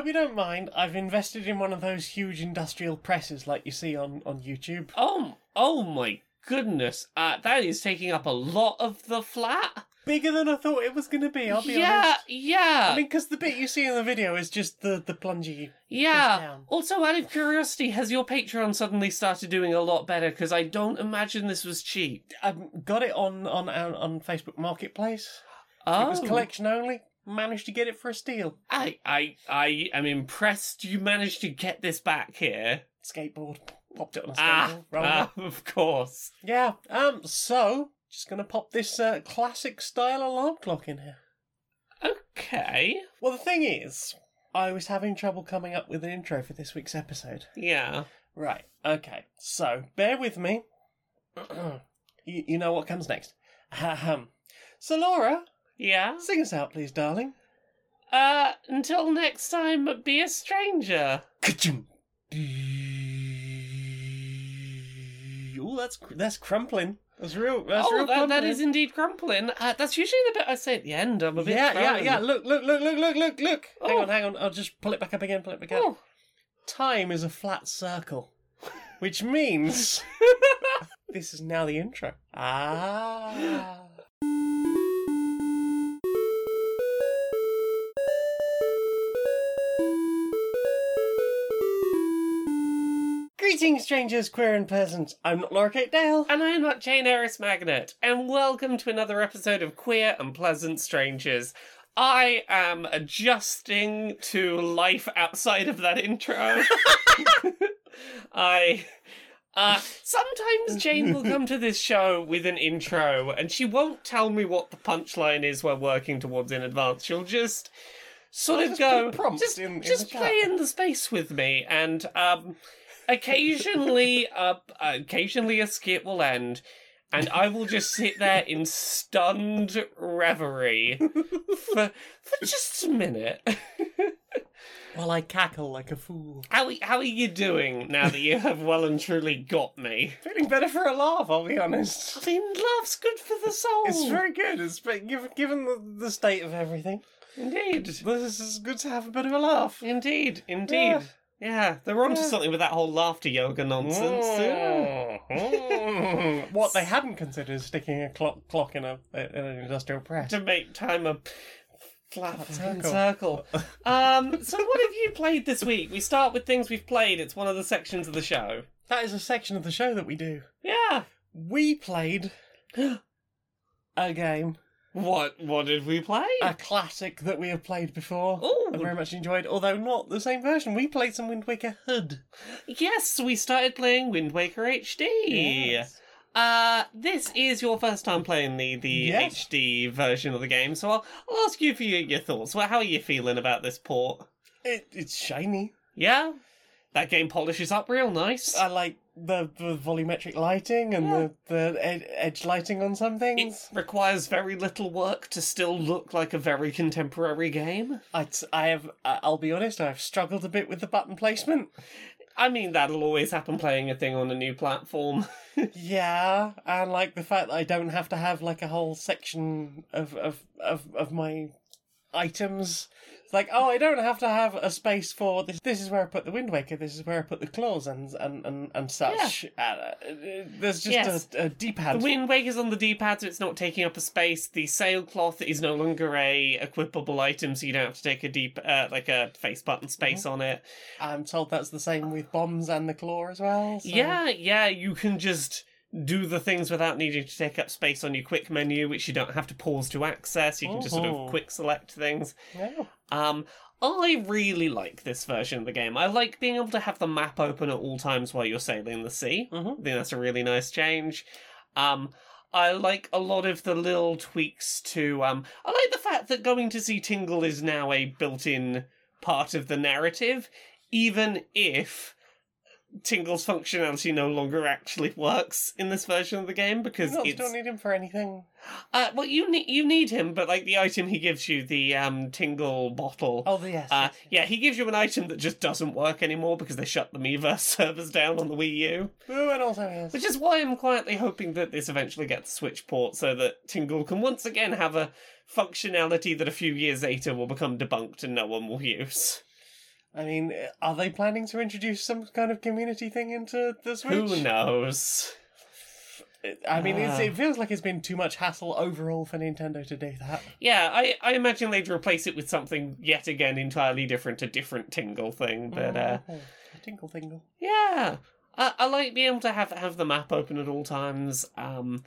hope you don't mind. I've invested in one of those huge industrial presses like you see on, on YouTube. Oh, oh my goodness. Uh, that is taking up a lot of the flat. Bigger than I thought it was going to be, I'll be yeah, honest. yeah, I mean, because the bit you see in the video is just the, the plungy. yeah. Also, out of curiosity, has your Patreon suddenly started doing a lot better? Because I don't imagine this was cheap. I've got it on, on, on, on Facebook Marketplace. Oh, It was collection only. Managed to get it for a steal. I, I, I am impressed you managed to get this back here. Skateboard. Popped it on a skateboard. Ah, rolled it. ah, of course. Yeah, um, so, just gonna pop this uh, classic style alarm clock in here. Okay. Well, the thing is, I was having trouble coming up with an intro for this week's episode. Yeah. Right, okay, so, bear with me. you, you know what comes next. Ahem. So, Laura, Yeah. sing us out, please, darling. Uh, until next time, be a stranger. Ooh, that's that's crumpling. That's real. That's oh, real that, that is indeed crumpling. Uh, that's usually the bit I say at the end. I'm a bit Yeah, yeah, yeah. Look, look, look, look, look, look, look. Hang Oh. on, hang on. I'll just pull it back up again. Pull it back up. Oh. Time is a flat circle, which means this is now the intro. Ah. Greetings, strangers, queer and peasant. I'm not Laura Kate Dale. And I'm not Jane Eris Magnet, and welcome to another episode of Queer and Pleasant Strangers. I am adjusting to life outside of that intro. I. Uh, sometimes Jane will come to this show with an intro, and she won't tell me what the punchline is we're working towards in advance. She'll just sort of just go, just, in- in just play in the space with me, and um, occasionally, uh, occasionally a skit will end, and I will just sit there in stunned reverie for for just a minute. While I cackle like a fool. How how are you doing now that you have well and truly got me? Feeling better for a laugh, I'll be honest. I mean, laugh's good for the soul. It's very good. It's given given the, the state of everything. indeed, This is good to have a bit of a laugh. indeed, indeed. Yeah, they're onto Yeah. something with that whole laughter yoga nonsense. Yeah. What they hadn't considered is sticking a clock clock in a in an industrial press. to make time a flat Flat circle. circle. um, so what have you played this week? We start with things we've played. It's one of the sections of the show. That is a section of the show that we do. Yeah. We played a game, What what did we play? a classic that we have played before. Ooh. and very much enjoyed, although not the same version. We played some Wind Waker Hood. yes, we started playing Wind Waker HD. Yes. Uh, this is your first time playing the the Yes. HD version of the game, so I'll, I'll ask you for your, your thoughts. Well, how are you feeling about this port? It, it's shiny. Yeah, that game polishes up real nice. I like the, the volumetric lighting and Yeah. the, the ed- edge lighting on some it things. requires very little work to still look like a very contemporary game. I, I have, I'll be honest, I've struggled a bit with the button placement. I mean, that'll always happen playing a thing on a new platform. Yeah, and like the fact that I don't have to have like a whole section of of of, of my items. It's like, oh, I don't have to have a space for this. This is where I put the Wind Waker. This is where I put the claws and and and, and such. Uh, there's just Yes. a, a D-pad. The Wind Waker's on the D-pad, so it's not taking up a space. The sailcloth is no longer a equipable item, so you don't have to take a deep, uh, like a face button space on it. I'm told that's the same with bombs and the claw as well. so- Yeah, yeah, you can just do the things without needing to take up space on your quick menu, which you don't have to pause to access. You can just sort of quick select things. Yeah. Um, I really like this version of the game. I like being able to have the map open at all times while you're sailing the sea. Mhm. I think that's a really nice change. Um, I like a lot of the little tweaks to. Um, I like the fact that going to see Tingle is now a built-in part of the narrative, even if Tingle's functionality no longer actually works in this version of the game because You don't need him for anything. uh, well you need you need him, but like the item he gives you, the um Tingle bottle. Oh, yes. Uh, yes, yes. yeah, he gives you an item that just doesn't work anymore because they shut the Miiverse servers down on the Wii U. Ooh, and also yes. Which is why I'm quietly hoping that this eventually gets Switch port so that Tingle can once again have a functionality that a few years later will become debunked and no one will use. I mean, are they planning to introduce some kind of community thing into the Switch? Who knows? I mean, it's, Ah. it feels like it's been too much hassle overall for Nintendo to do that. Yeah, I, I imagine they'd replace it with something yet again entirely different, a different tingle thing. But uh, Oh, tinkle tingle. yeah, I, I like being able to have have the map open at all times. Um,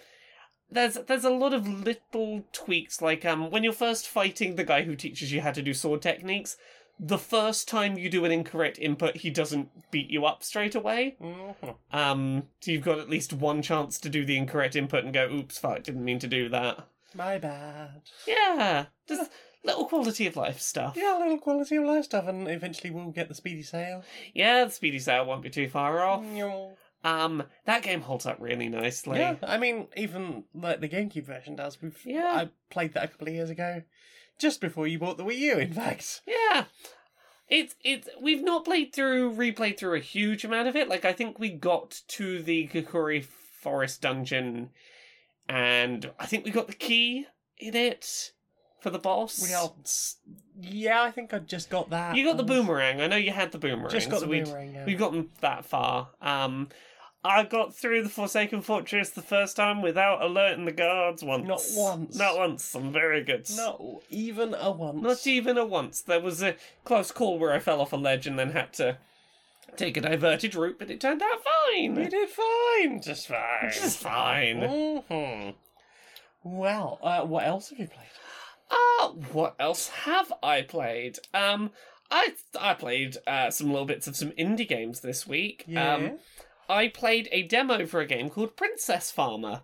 there's there's a lot of little tweaks, like um when you're first fighting the guy who teaches you how to do sword techniques. The first time you do an incorrect input, he doesn't beat you up straight away. Mhm. Um, so you've got at least one chance to do the incorrect input and go, "Oops, fuck, didn't mean to do that." My bad. Yeah, just little quality of life stuff. Yeah, little quality of life stuff, and eventually we'll get the speedy sale. Yeah, the speedy sale won't be too far off. Um, that game holds up really nicely. Yeah, I mean, even like the GameCube version does. We've Yeah. I played that a couple of years ago, just before you bought the Wii U. In fact, Yeah. It's it's we've not played through replayed through a huge amount of it. Like I think we got to the Kukuri Forest dungeon and I think we got the key in it for the boss. we are. Yeah, I think I just got that. You got the boomerang. I know you had the boomerang. Just got so the boomerang. Yeah. We've gotten that far. Um, I got through the Forsaken Fortress the first time without alerting the guards once. Not once. Not once. I'm very good. No, even a once. Not even a once. There was a close call where I fell off a ledge and then had to take a diverted route, but it turned out fine. You did fine, just fine. Just fine. hmm Well, uh, what else have you played? Uh, what else have I played? Um, I I played uh, some little bits of some indie games this week. Yeah. Um, I played a demo for a game called Princess Farmer,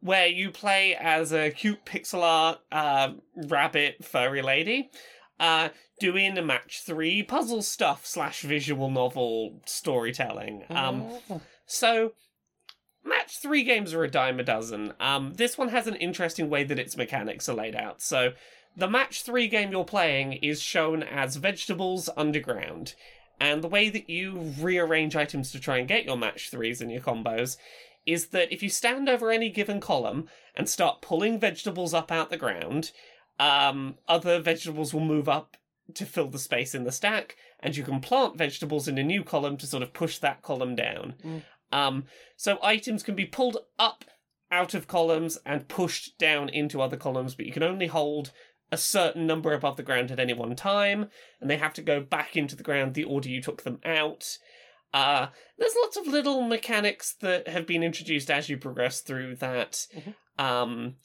where you play as a cute pixel art uh, rabbit furry lady, uh, doing a match three puzzle stuff slash visual novel storytelling. Um, Mhm. so, match three games are a dime a dozen. Um, this one has an interesting way that its mechanics are laid out. So, the match three game you're playing is shown as vegetables underground. And the way that you rearrange items to try and get your match threes and your combos is that if you stand over any given column and start pulling vegetables up out the ground, um, other vegetables will move up to fill the space in the stack, and you can plant vegetables in a new column to sort of push that column down. Mm. Um, so items can be pulled up out of columns and pushed down into other columns, but you can only hold a certain number above the ground at any one time, and they have to go back into the ground the order you took them out. Uh, there's lots of little mechanics that have been introduced as you progress through that. Mhm. Um,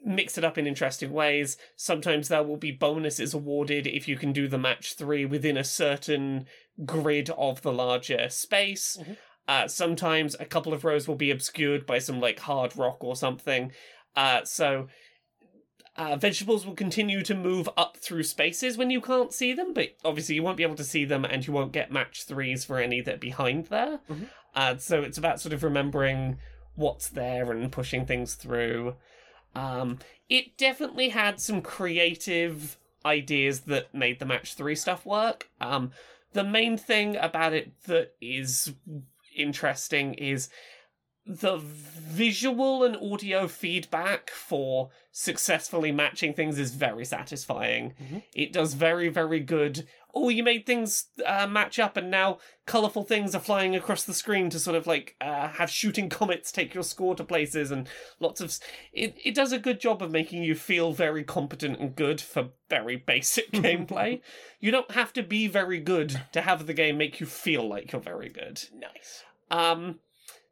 mix it up in interesting ways. Sometimes there will be bonuses awarded if you can do the match three within a certain grid of the larger space. Mhm. Uh, sometimes a couple of rows will be obscured by some like hard rock or something. Uh, so uh, vegetables will continue to move up through spaces when you can't see them, but obviously you won't be able to see them, and you won't get match threes for any that are behind there. Mhm. Uh, so it's about sort of remembering what's there and pushing things through. Um, it definitely had some creative ideas that made the match three stuff work. Um, the main thing about it that is interesting is the visual and audio feedback for successfully matching things is very satisfying. Mhm. It does very, very good. Oh, you made things uh, match up, and now colorful things are flying across the screen to sort of like uh, have shooting comets take your score to places, and lots of. It it does a good job of making you feel very competent and good for very basic gameplay. You don't have to be very good to have the game make you feel like you're very good. Nice. Um,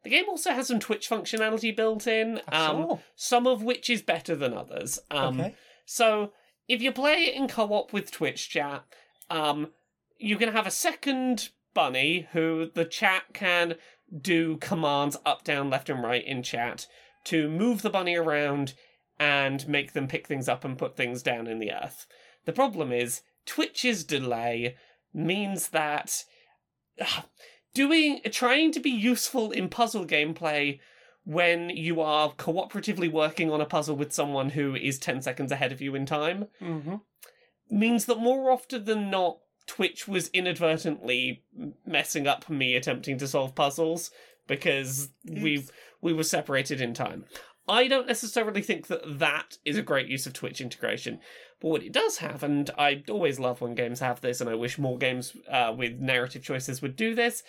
the game also has some Twitch functionality built in, um, Sure. some of which is better than others. Um, okay. So if you play it in co-op with Twitch chat, um, you can have a second bunny who the chat can do commands up, down, left, and right in chat to move the bunny around and make them pick things up and put things down in the earth. The problem is Twitch's delay means that ah, doing trying to be useful in puzzle gameplay when you are cooperatively working on a puzzle with someone who is 10 seconds ahead of you in time Mm-hmm. means that more often than not Twitch was inadvertently messing up me attempting to solve puzzles because we we were separated in time. I don't necessarily think that that is a great use of Twitch integration. But what it does have, and I always love when games have this, and I wish more games uh, with narrative choices would do this,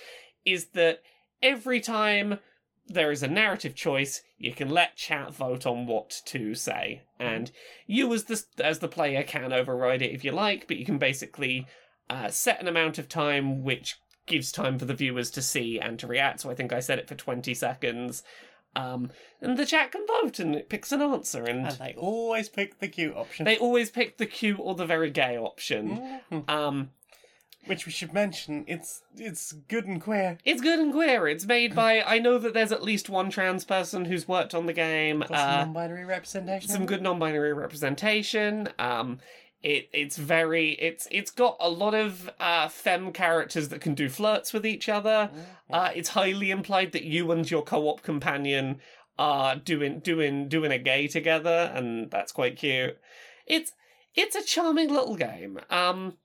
is that every time there is a narrative choice, you can let chat vote on what to say, and you as the as the player can override it if you like, but you can basically uh, set an amount of time which gives time for the viewers to see and to react. So I think I set it for twenty seconds. Um, and the chat can vote and it picks an answer, and, And they always pick the cute option. they always pick the cute or the very gay option. Mhm. Um, Which we should mention, it's it's good and queer. it's good and queer. It's made by. I know that there's at least one trans person who's worked on the game. Got some Uh, non-binary representation. some good non-binary representation. Um, it it's very it's it's got a lot of uh femme characters that can do flirts with each other. Uh, it's highly implied that you and your co-op companion are doing doing doing a gay together, and that's quite cute. It's it's a charming little game. Um,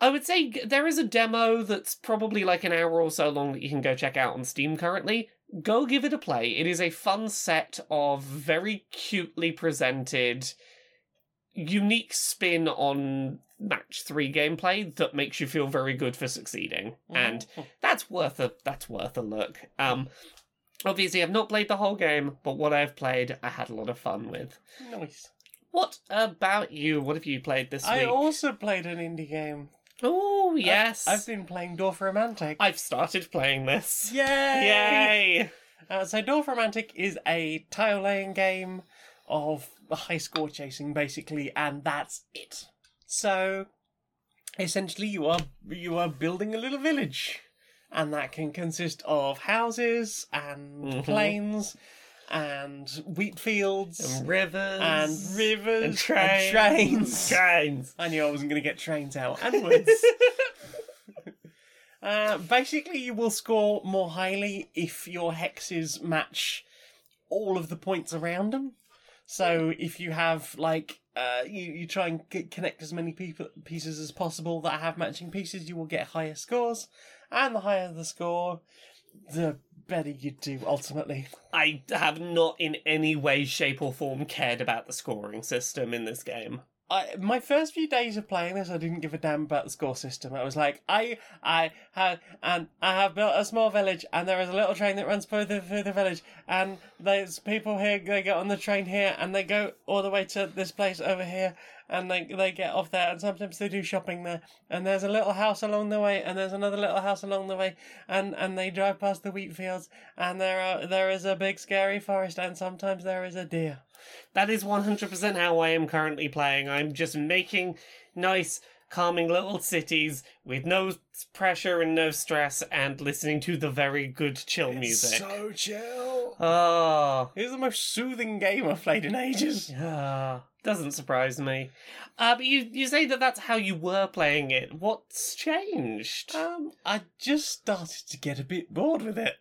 I would say there is a demo that's probably like an hour or so long that you can go check out on Steam currently. Go give it a play. It is a fun set of very cutely presented, unique spin on match three gameplay that makes you feel very good for succeeding. And Mhm. that's worth a that's worth a look. Um obviously I've not played the whole game, but what I've played I had a lot of fun with. nice. What about you? What have you played this I week? I also played an indie game. Oh yes. I've been playing Dorfromantik. I've started playing this. Yay! Yay! Uh, so Dorfromantik is a tile laying game of high score chasing, basically, and that's it. So essentially, you are you are building a little village, and that can consist of houses and Mhm. plains and wheat fields And rivers and rivers and trains. trains. Trains. I knew I wasn't going to get trains out and woods. Uh, basically, you will score more highly if your hexes match all of the points around them. So if you have like uh, you you try and c- connect as many people pieces as possible that have matching pieces, you will get higher scores, and the higher the score, the better you do ultimately. I have not in any way, shape, or form cared about the scoring system in this game. I, my first few days of playing this, I didn't give a damn about the score system. I was like, I, I had, and I have built a small village, and there is a little train that runs through the, through the village, and there's people here. They get on the train here, and they go all the way to this place over here, and they they get off there, and sometimes they do shopping there. And there's a little house along the way, and there's another little house along the way, and and they drive past the wheat fields, and there are there is a big scary forest, and sometimes there is a deer. That is 100% how I am currently playing. I'm just making nice, calming little cities with no pressure and no stress and listening to the very good chill music. so chill. Oh, It was the most soothing game I've played in ages. yeah. Doesn't surprise me. Uh, but you, you say that that's how you were playing it. What's changed? Um, I just started to get a bit bored with it.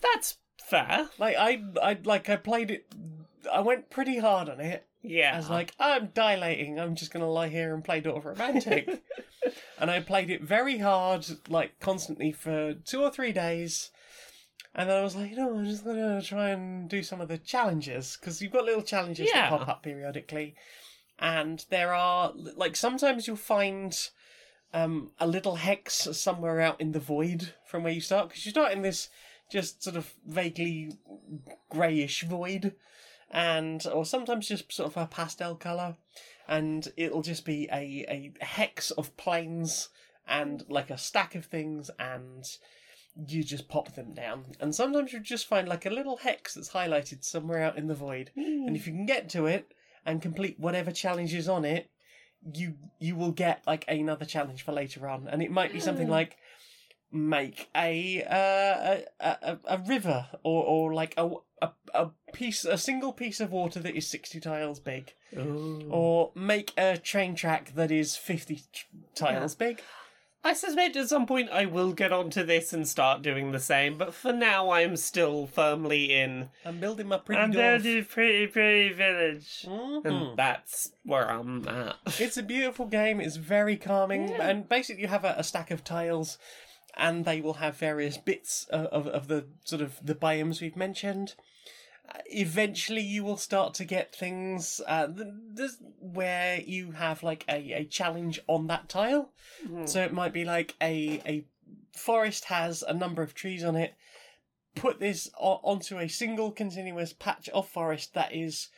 that's fair. Like I, I like I played it. I went pretty hard on it. Yeah. I was like, I'm dilating. I'm just gonna lie here and play Dorfromantik. and I played it very hard, like constantly for two or three days. And then I was like, you know, I'm just gonna try and do some of the challenges because you've got little challenges Yeah. that pop up periodically, and there are like sometimes you'll find um, a little hex somewhere out in the void from where you start because you start in this just sort of vaguely greyish void, and or sometimes just sort of a pastel color, and it'll just be a a hex of planes and like a stack of things and you just pop them down. And sometimes you just find like a little hex that's highlighted somewhere out in the void. And if you can get to it and complete whatever challenge is on it you you will get like another challenge for later on. And it might be something Mm. like make a uh, a, a a river or or like a, a a piece a single piece of water that is 60 tiles big Ooh. or make a train track that is 50 t- tiles big I suspect at some point I will get onto this and start doing the same, but for now I'm still firmly in. i'm building my pretty I'm dwarf. building a pretty, pretty village. Mhm. And that's where I'm at. It's a beautiful game. It's very calming, Yeah. and basically you have a, a stack of tiles, and they will have various bits of, of, of the sort of the biomes we've mentioned. Uh, Eventually, you will start to get things uh, th- this, where you have like a, a challenge on that tile. Hmm. So it might be like a a forest has a number of trees on it. Put this o- onto a single continuous patch of forest that is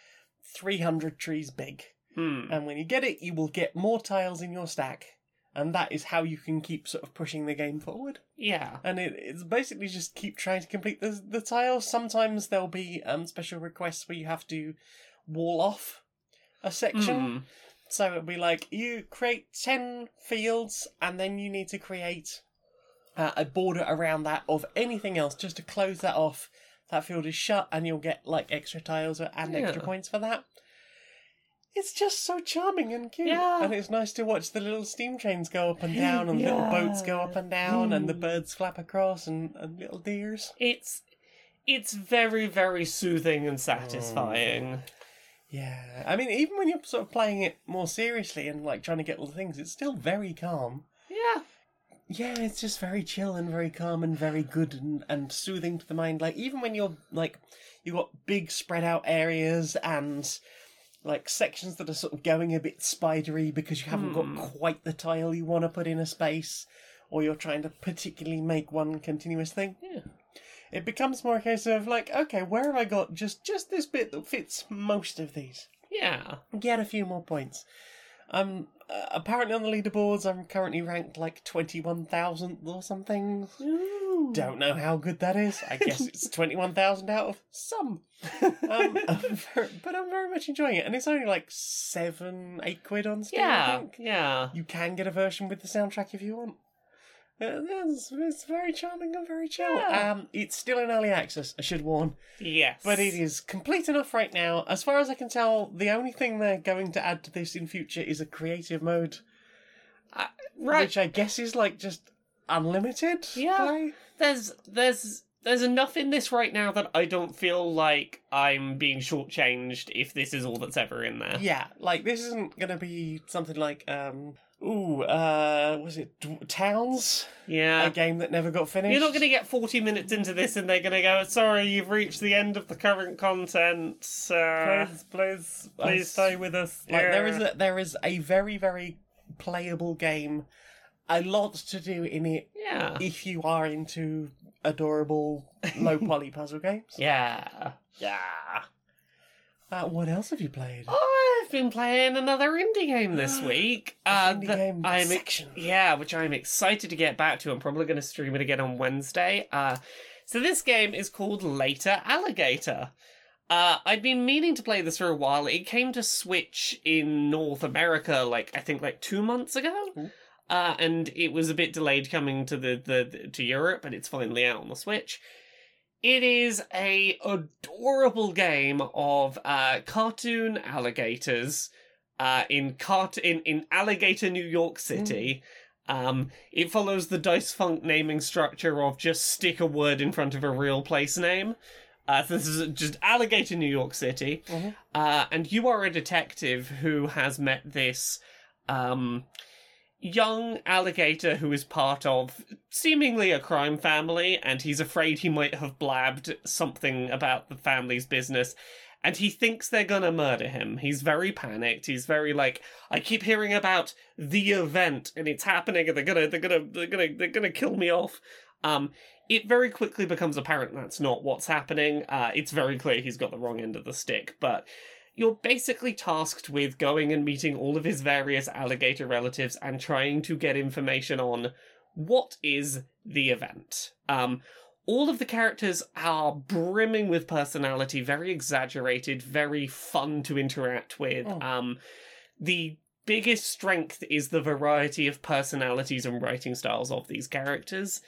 300 trees big. Hmm. And when you get it, you will get more tiles in your stack. And that is how you can keep sort of pushing the game forward. Yeah. And it, it's basically just keep trying to complete the, the tiles. Sometimes there'll be um, special requests where you have to wall off a section. Hmm. So it'll be like you create 10 fields and then you need to create uh, a border around that of anything else just to close that off. That field is shut and you'll get like extra tiles and extra points for that. It's just so charming and cute. Yeah. And it's nice to watch the little steam trains go up and down and little boats go up and down and the Mm. birds flap across and, and little deers. It's it's very very soothing and satisfying. Yeah. I mean, even when you're sort of playing it more seriously and like trying to get all the things, it's still very calm. Yeah. Yeah, it's just very chill and very calm and very good and, and soothing to the mind. Like even when you're like you've got big spread out areas and like sections that are sort of going a bit spidery because you haven't Hmm. got quite the tile you want to put in a space, or you're trying to particularly make one continuous thing. Yeah. It becomes more a case of like, okay, where have I got just just this bit that fits most of these? Yeah. Get a few more points. Um, uh, apparently on the leaderboards, I'm currently ranked like twenty one thousandth or something. Don't know how good that is. I guess it's 21,000 out of some. Um, I'm very- but I'm very much enjoying it. And it's only like seven, eight quid on Steam, I Yeah. think. Yeah. You can get a version with the soundtrack if you want. Uh, It's, it's very charming and very chill. Yeah. Um, it's still in early access, I should warn. Yes. But it is complete enough right now. As far as I can tell, the only thing they're going to add to this in future is a creative mode, right. which I guess is like just unlimited. Yeah. play. there's there's there's enough in this right now that I don't feel like I'm being shortchanged if this is all that's ever in there. Yeah, like this isn't gonna be something like um, ooh, uh, was it D- Towns? Yeah. A game that never got finished. You're not going to get 40 minutes into this and they're going to go, sorry, you've reached the end of the current content. Uh, Please, please, please us- stay with us. Like there is a, there is a very very playable game, a lot to do in it Yeah. if you are into adorable low poly puzzle games. Yeah. Yeah. Uh, what else have you played? I've been playing another indie game this week. Uh, indie game I'm section. yeah, which I'm excited to get back to. I'm probably going to stream it again on Wednesday. Uh, so this game is called Later Alligator. Uh, I'd been meaning to play this for a while. It came to Switch in North America, like I think like two months ago, Ooh. uh, and it was a bit delayed coming to the, the to Europe, but it's finally out on the Switch. It is a adorable game of uh, cartoon alligators uh, in cart in, in alligator New York City. Um, it follows the Dice Funk naming structure of just stick a word in front of a real place name. Uh, so this is just alligator New York City, Mhm. uh, and you are a detective who has met this um, young alligator who is part of seemingly a crime family, and he's afraid he might have blabbed something about the family's business. And he thinks they're gonna murder him. He's very panicked. He's very like, I keep hearing about the event, and it's happening, and they're gonna, they're gonna, they're gonna, they're gonna kill me off. Um, it very quickly becomes apparent that's not what's happening. Uh, it's very clear he's got the wrong end of the stick, but you're basically tasked with going and meeting all of his various alligator relatives and trying to get information on what is the event. Um, all of the characters are brimming with personality, very exaggerated, very fun to interact with. Oh. Um, the biggest strength is the variety of personalities and writing styles of these characters.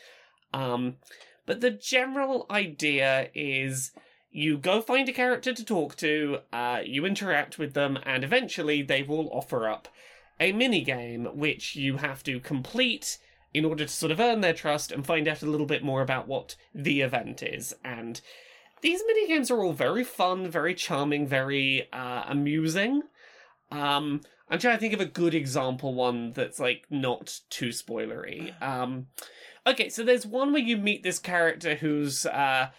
Um, but the general idea is you go find a character to talk to, uh, you interact with them, and eventually they will offer up a mini game which you have to complete in order to sort of earn their trust and find out a little bit more about what the event is. And these mini games are all very fun, very charming, very uh, amusing. Um, I'm trying to think of a good example one that's like not too spoilery. Um, okay, so there's one where you meet this character who's uh,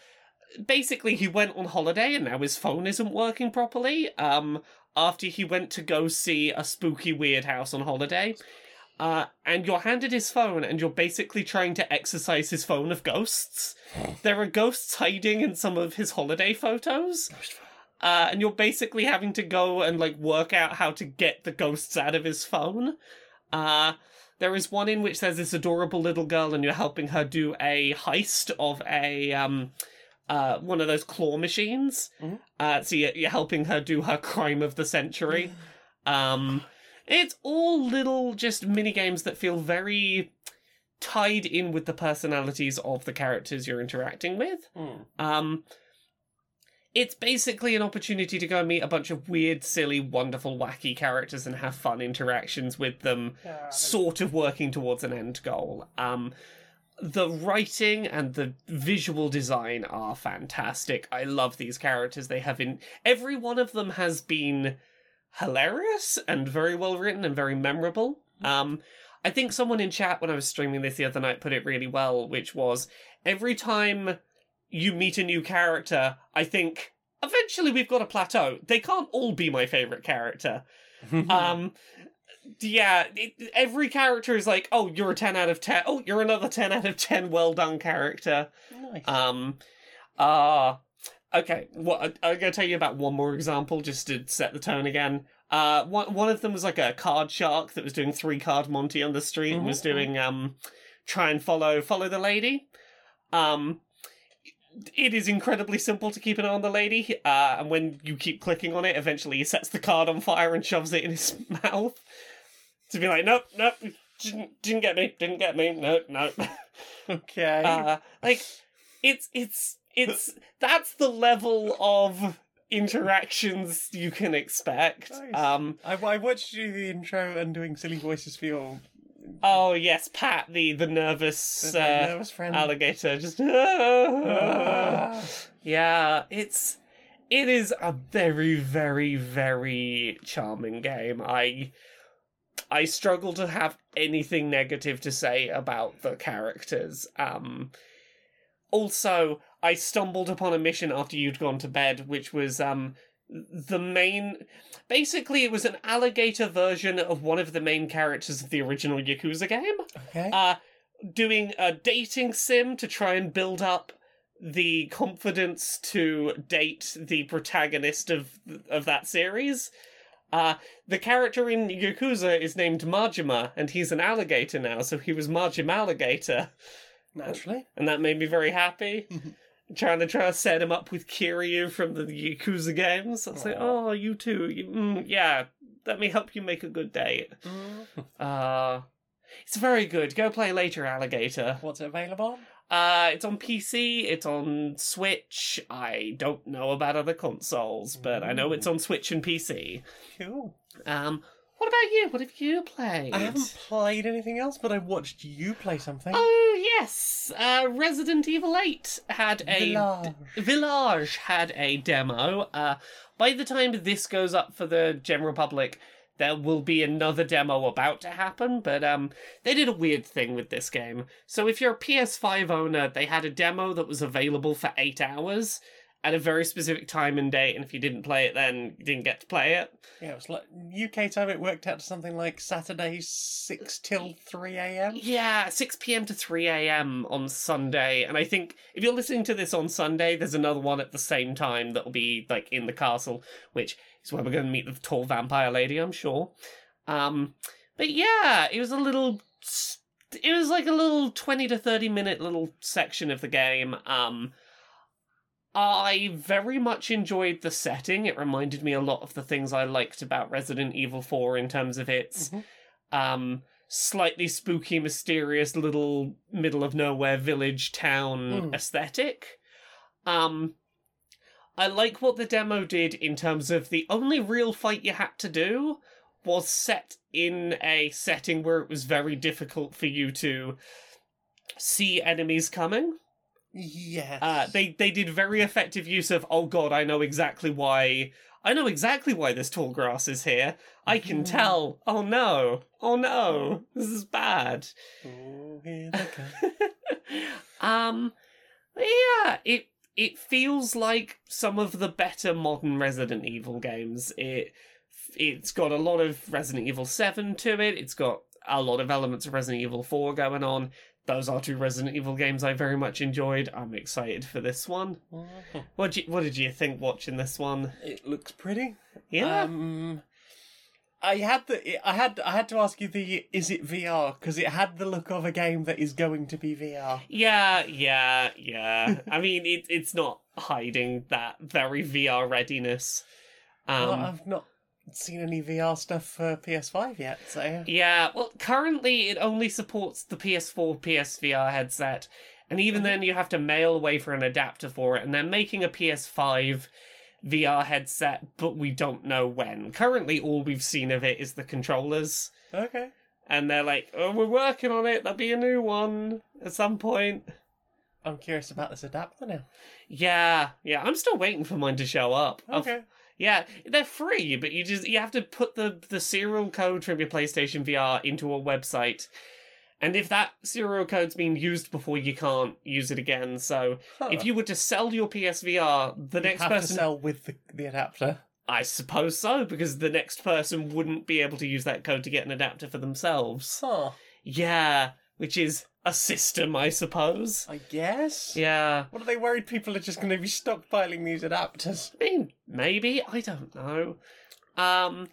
basically he went on holiday and now his phone isn't working properly. Um, after he went to go see a spooky weird house on holiday. Uh, and you're handed his phone, and you're basically trying to exercise his phone of ghosts. there are ghosts hiding in some of his holiday photos. Uh, and you're basically having to go and like work out how to get the ghosts out of his phone. Uh, there is one in which there's this adorable little girl, and you're helping her do a heist of a um, uh, one of those claw machines. Mhm. Uh, so you're, you're helping her do her crime of the century. Um, it's all little just mini games that feel very tied in with the personalities of the characters you're interacting with. Mm. Um, it's basically an opportunity to go and meet a bunch of weird, silly, wonderful, wacky characters and have fun interactions with them, sort of working towards an end goal. Um, the writing and the visual design are fantastic. I love these characters. They have in every one of them has been hilarious and very well written and very memorable. Um, I think someone in chat when I was streaming this the other night put it really well, which was every time you meet a new character, I think eventually we've got a plateau. They can't all be my favorite character. Um, yeah, it, every character is like, oh, you're a 10 out of 10. Oh, you're another 10 out of 10 well done character. nice. Um, uh, okay, what I'm going to tell you about one more example just to set the tone again. Uh, one, one of them was like a card shark that was doing three card Monty on the street and was Mhm. doing, um, try and follow, follow the lady. Um, it is incredibly simple to keep an eye on the lady, uh, and when you keep clicking on it, eventually he sets the card on fire and shoves it in his mouth. To be like, nope, nope, didn't, didn't get me, didn't get me, no, no. okay. uh, like, it's, it's, it's, that's the level of interactions you can expect. Nice. Um, I, I watched you the intro and doing silly voices for your oh yes, Pat, the, the nervous, my uh, nervous friend. alligator, just, Ah. Yeah, it's it is a very very very charming game. I I struggle to have anything negative to say about the characters. Um also, I stumbled upon a mission after you'd gone to bed which was um the main basically it was an alligator version of one of the main characters of the original Yakuza game okay. uh, doing a dating sim to try and build up the confidence to date the protagonist of of that series. Uh, the character in Yakuza is named Majima, and he's an alligator now, so he was Majima Alligator, Naturally. and that made me very happy. Trying to try to set him up with Kiryu from the Yakuza games. I was like, oh, you too. You, mm, yeah, let me help you make a good date. Uh, it's very good. Go play later, Alligator. What's available? Uh, it's on PC, it's on Switch. I don't know about other consoles, but I know it's on Switch and PC. Cool. Um, what about you? What have you played? I haven't played anything else, but I watched you play something. Oh yes, uh, Resident Evil Eight had a Village. Village had a demo. Uh, by the time this goes up for the general public, there will be another demo about to happen. But um, they did a weird thing with this game. So if you're a PS5 owner, they had a demo that was available for eight hours at a very specific time and date, and if you didn't play it, then you didn't get to play it. Yeah, it was like UK time. It worked out to something like Saturday six till three a.m. Yeah, 6 p.m. to 3 a.m. on Sunday. And I think if you're listening to this on Sunday, there's another one at the same time that'll be like in the castle, which is where we're going to meet the tall vampire lady, I'm sure. Um, but yeah, it was a little. It was like a little 20 to 30 minute little section of the game. Um, I very much enjoyed the setting. It reminded me a lot of the things I liked about Resident Evil 4 in terms of its Mhm. um slightly spooky, mysterious little middle of nowhere village town Mm. aesthetic. Um I like what the demo did in terms of the only real fight you had to do was set in a setting where it was very difficult for you to see enemies coming. Yes. Uh, they they did very effective use of oh god I know exactly why I know exactly why this tall grass is here I can Mhm. tell oh no oh no this is bad Oh, here they come. um yeah it it feels like some of the better modern Resident Evil games. It it's got a lot of Resident Evil 7 to it. It's got a lot of elements of Resident Evil 4 going on. Those are two Resident Evil games I very much enjoyed. I'm excited for this one. What did you, what did you think watching this one? It looks pretty. Yeah. Um, I had the I had I had to ask you the is it VR because it had the look of a game that is going to be VR. Yeah, yeah, yeah. I mean, it, it's not hiding that very VR readiness. Um, well, I've not seen any VR stuff for PS5 yet, so Yeah, well, currently it only supports the PS4 PSVR headset, and even then you have to mail away for an adapter for it, and they're making a PS5 VR headset, but we don't know when. Currently, all we've seen of it is the controllers, okay. and they're like, oh, we're working on it, there'll be a new one at some point. I'm curious about this adapter now. Yeah, yeah, I'm still waiting for mine to show up. I've- Okay. Yeah, they're free, but you just you have to put the the serial code from your PlayStation VR into a website. And if that serial code's been used before, you can't use it again. So if you were to sell your PSVR, the You next have person to sell with the, the adapter. I suppose so, because the next person wouldn't be able to use that code to get an adapter for themselves. Huh. Yeah, which is a system, I suppose. I guess. Yeah. What are they worried people are just going to be stockpiling these adapters? I mean, maybe I don't know. Um,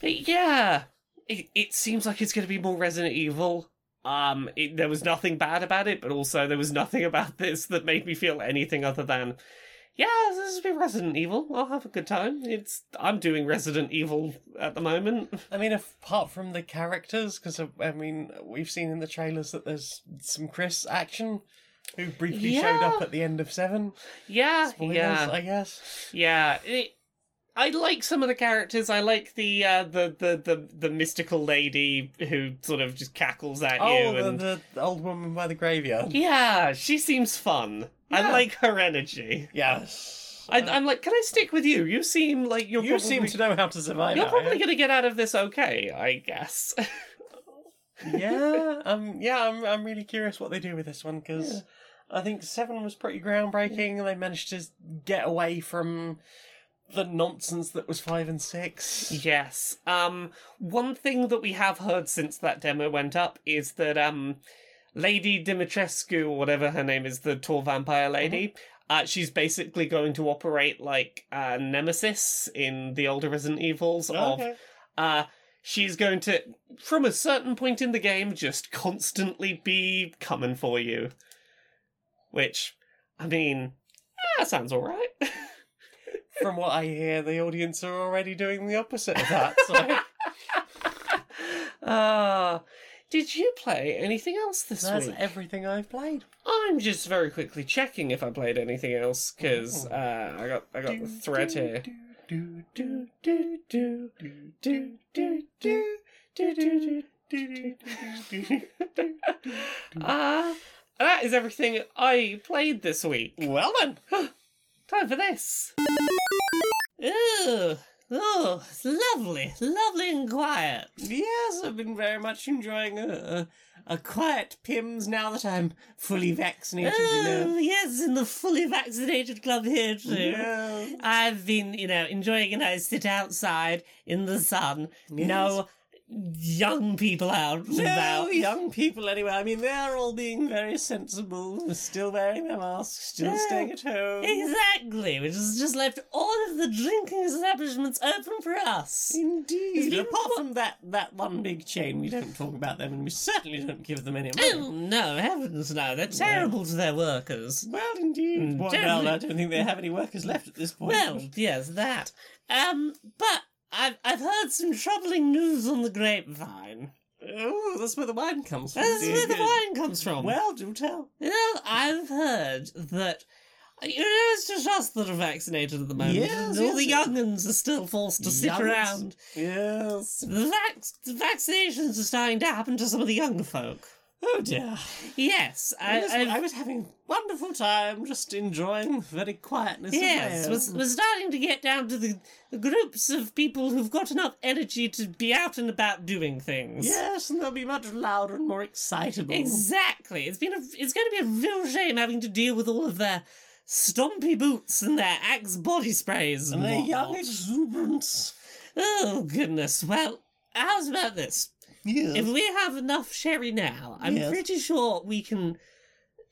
but yeah, it it seems like it's going to be more Resident Evil. Um, it, there was nothing bad about it, but also there was nothing about this that made me feel anything other than, yeah, this will be Resident Evil. I'll have a good time. It's I'm doing Resident Evil at the moment. I mean, apart from the characters, because I mean, we've seen in the trailers that there's some Chris action, who briefly showed up at the end of Seven. Yeah, Spoilers, yeah. I guess. Yeah, it, I like some of the characters. I like the uh, the, the the the mystical lady who sort of just cackles at Oh, you. the, and... the, old woman by the graveyard. Yeah, she seems fun. I like her energy. Yes. I, I'm like, can I stick with you? You seem like you're you probably, seem to know how to survive. you're probably going to get out of this okay, I guess. yeah, um, yeah, I'm, I'm really curious what they do with this one because I think seven was pretty groundbreaking, and they managed to get away from the nonsense that was five and six. yes. Um, one thing that we have heard since that demo went up is that um, Lady Dimitrescu, or whatever her name is, the tall vampire lady. Uh, she's basically going to operate like uh, Nemesis in the older Resident Evils. Of Okay. uh she's going to from a certain point in the game just constantly be coming for you which i mean yeah, sounds all right From what I hear, the audience are already doing the opposite of that. So uh did you play anything else this that's week That's everything I've played. i'm just very quickly checking if i played anything else because uh i got i got the thread here Do, do, do, do, do, do, do, do, do, do, do, do, do, do, do. uh that is everything i played this week Well then, Time for this. Oh, oh, it's lovely, lovely and quiet. yes, I've been very much enjoying a, a, a quiet Pimm's now that I'm fully vaccinated, you Oh, know. yes, in the fully vaccinated club here too. Yeah. I've been, you know, enjoying a nice sit outside in the sun. No young people out No about. young people anyway. I mean, they're all being very sensible, still wearing their masks, still Yeah. staying at home. Exactly, which has just left all of the drinking establishments open for us. Indeed. Apart what- from that, that one big chain, we don't talk about them, and we certainly don't give them any Oh money. no, heavens no! They're terrible to their workers. Well, indeed. Mm, Well, well, I don't think they have any workers left at this point. Well, yes, that. Um, but I've I've heard some troubling news on the grapevine. oh, that's where the wine comes from. That's where the wine comes from. Well, do tell. you know, I've heard that. You know, it's just us that are vaccinated at the moment. Yes, and all the young'uns are still forced to sit around. Yes. The, vac- the vaccinations are starting to happen to some of the younger folk. Oh dear. Yes, I, I've- I was having a wonderful time, just enjoying the very quietness Yes, my we're starting to get down to the, the groups of people who've got enough energy to be out and about doing things. Yes, and they'll be much louder and more excitable. Exactly. It's been a, it's going to be a real shame having to deal with all of their stumpy boots and their axe body sprays and, And they're young exuberance. Oh goodness! Well, how's about this? Yeah. If we have enough sherry now, I'm Yes. pretty sure we can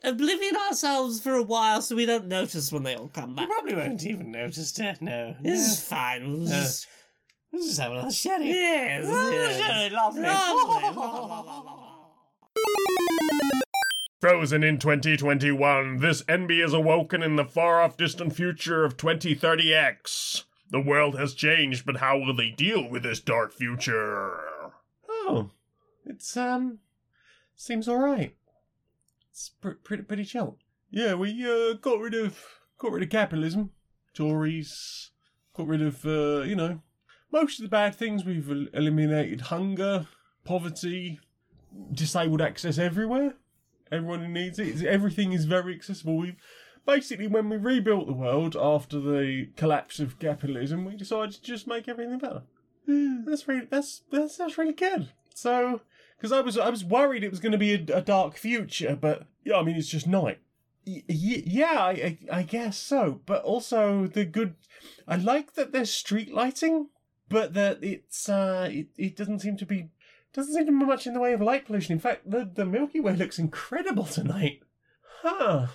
oblivion ourselves for a while so we don't notice when they all come You back. probably won't even notice it. No. This no. is fine. We'll Uh, just... Let's just have a little sherry. Yes, Oh, yes. sherry, lovely. Frozen in 2021, this NB is awoken in the far off distant future of 2030X. The world has changed, but how will they deal with this dark future? Oh, it's um, seems all right. It's pr- pretty pretty chill. Yeah, we uh got rid of got rid of capitalism, Tories, got rid of uh you know most of the bad things. We've el- eliminated hunger, poverty, disabled access everywhere. Everyone who needs it. Everything is very accessible. We basically when we rebuilt the world after the collapse of capitalism, we decided to just make everything better. That's really that's that's that's really good. So, because I was I was worried it was going to be a, a dark future, but yeah, I mean it's just night. Y- y- yeah, I, I I guess so. But also the good, I like that there's street lighting, but that it's uh it, it doesn't seem to be doesn't seem to be much in the way of light pollution. In fact, the the Milky Way looks incredible tonight. Huh.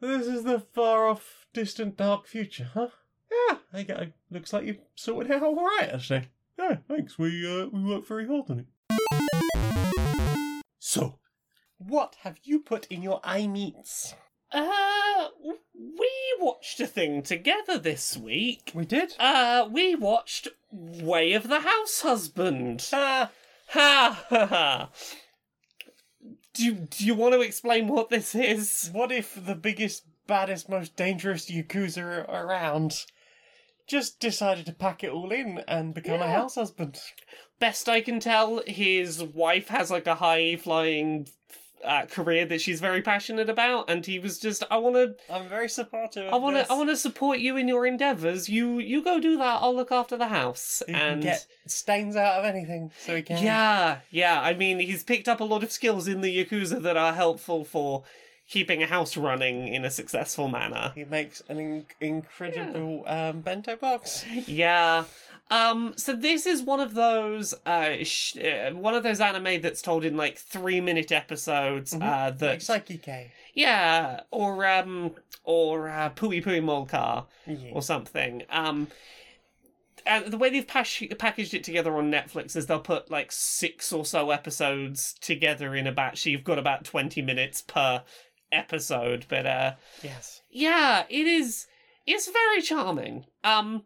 This is the far off, distant, dark future, huh? Yeah, I it Looks like you sorted it out all right, actually. Yeah, thanks. We uh, we worked very hard on it. So, what have you put in your eye meats? Uh, we watched a thing together this week. We did. Uh, we watched Way of the House Husband. Ah, Ha ha ha. Do, do you want to explain what this is? what if the biggest, baddest, most dangerous yakuza around just decided to pack it all in and become a Yeah. house husband? Best I can tell, his wife has like a high flying uh, career that she's very passionate about, and he was just, I want to, I'm very supportive. Of I want this. to, I want to support you in your endeavors. You, you go do that. I'll look after the house. He can and get stains out of anything, so he can. Yeah, yeah. I mean, he's picked up a lot of skills in the Yakuza that are helpful for keeping a house running in a successful manner. He makes an in- incredible um, bento box. Yeah. Um, so this is one of those, uh, sh- uh, one of those anime that's told in like three minute episodes. Uh, that Like Saiki K. yeah, or um, or uh, Pui Pui Molcar Yeah. or something. Um, and the way they've pas- packaged it together on Netflix is they'll put like six or so episodes together in a batch. So you've got about twenty minutes per episode. But uh, Yes. yeah, it is. It's very charming. Um,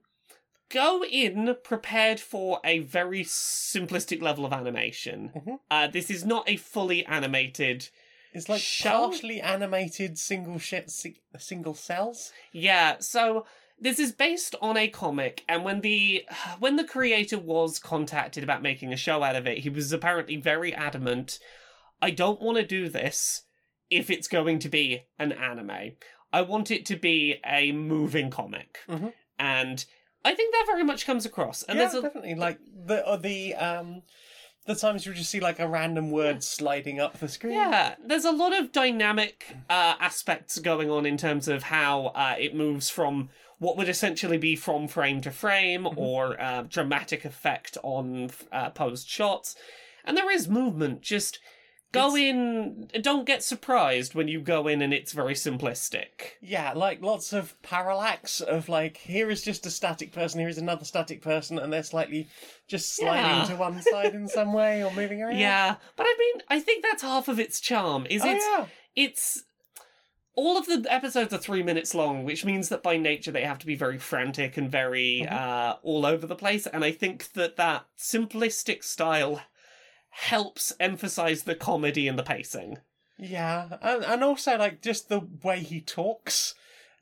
go in prepared for a very simplistic level of animation. Mhm. Uh, this is not a fully animated. It's like Shall- partially animated single shit, single cells. Yeah, so this is based on a comic, and when the when the creator was contacted about making a show out of it, he was apparently very adamant. I don't want to do this if it's going to be an anime. I want it to be a moving comic, Mhm. and I think that very much comes across. And yeah, there's a definitely. Like the or the um, the times you just see like a random word sliding up the screen. Yeah, there's a lot of dynamic uh, aspects going on in terms of how uh, it moves from what would essentially be from frame to frame Mm-hmm. or uh, dramatic effect on uh, posed shots. And there is movement, just go It's- in, don't get surprised when you go in and it's very simplistic. Yeah, like lots of parallax of like here is just a static person, here is another static person, and they're slightly just sliding Yeah. to one side in some way or moving around. Yeah, but I mean, I think that's half of its charm. Is Oh, it's yeah. it's all of the episodes are three minutes long, which means that by nature they have to be very frantic and very uh, all over the place. And I think that that simplistic style helps emphasize the comedy and the pacing. Yeah, and and also like just the way he talks,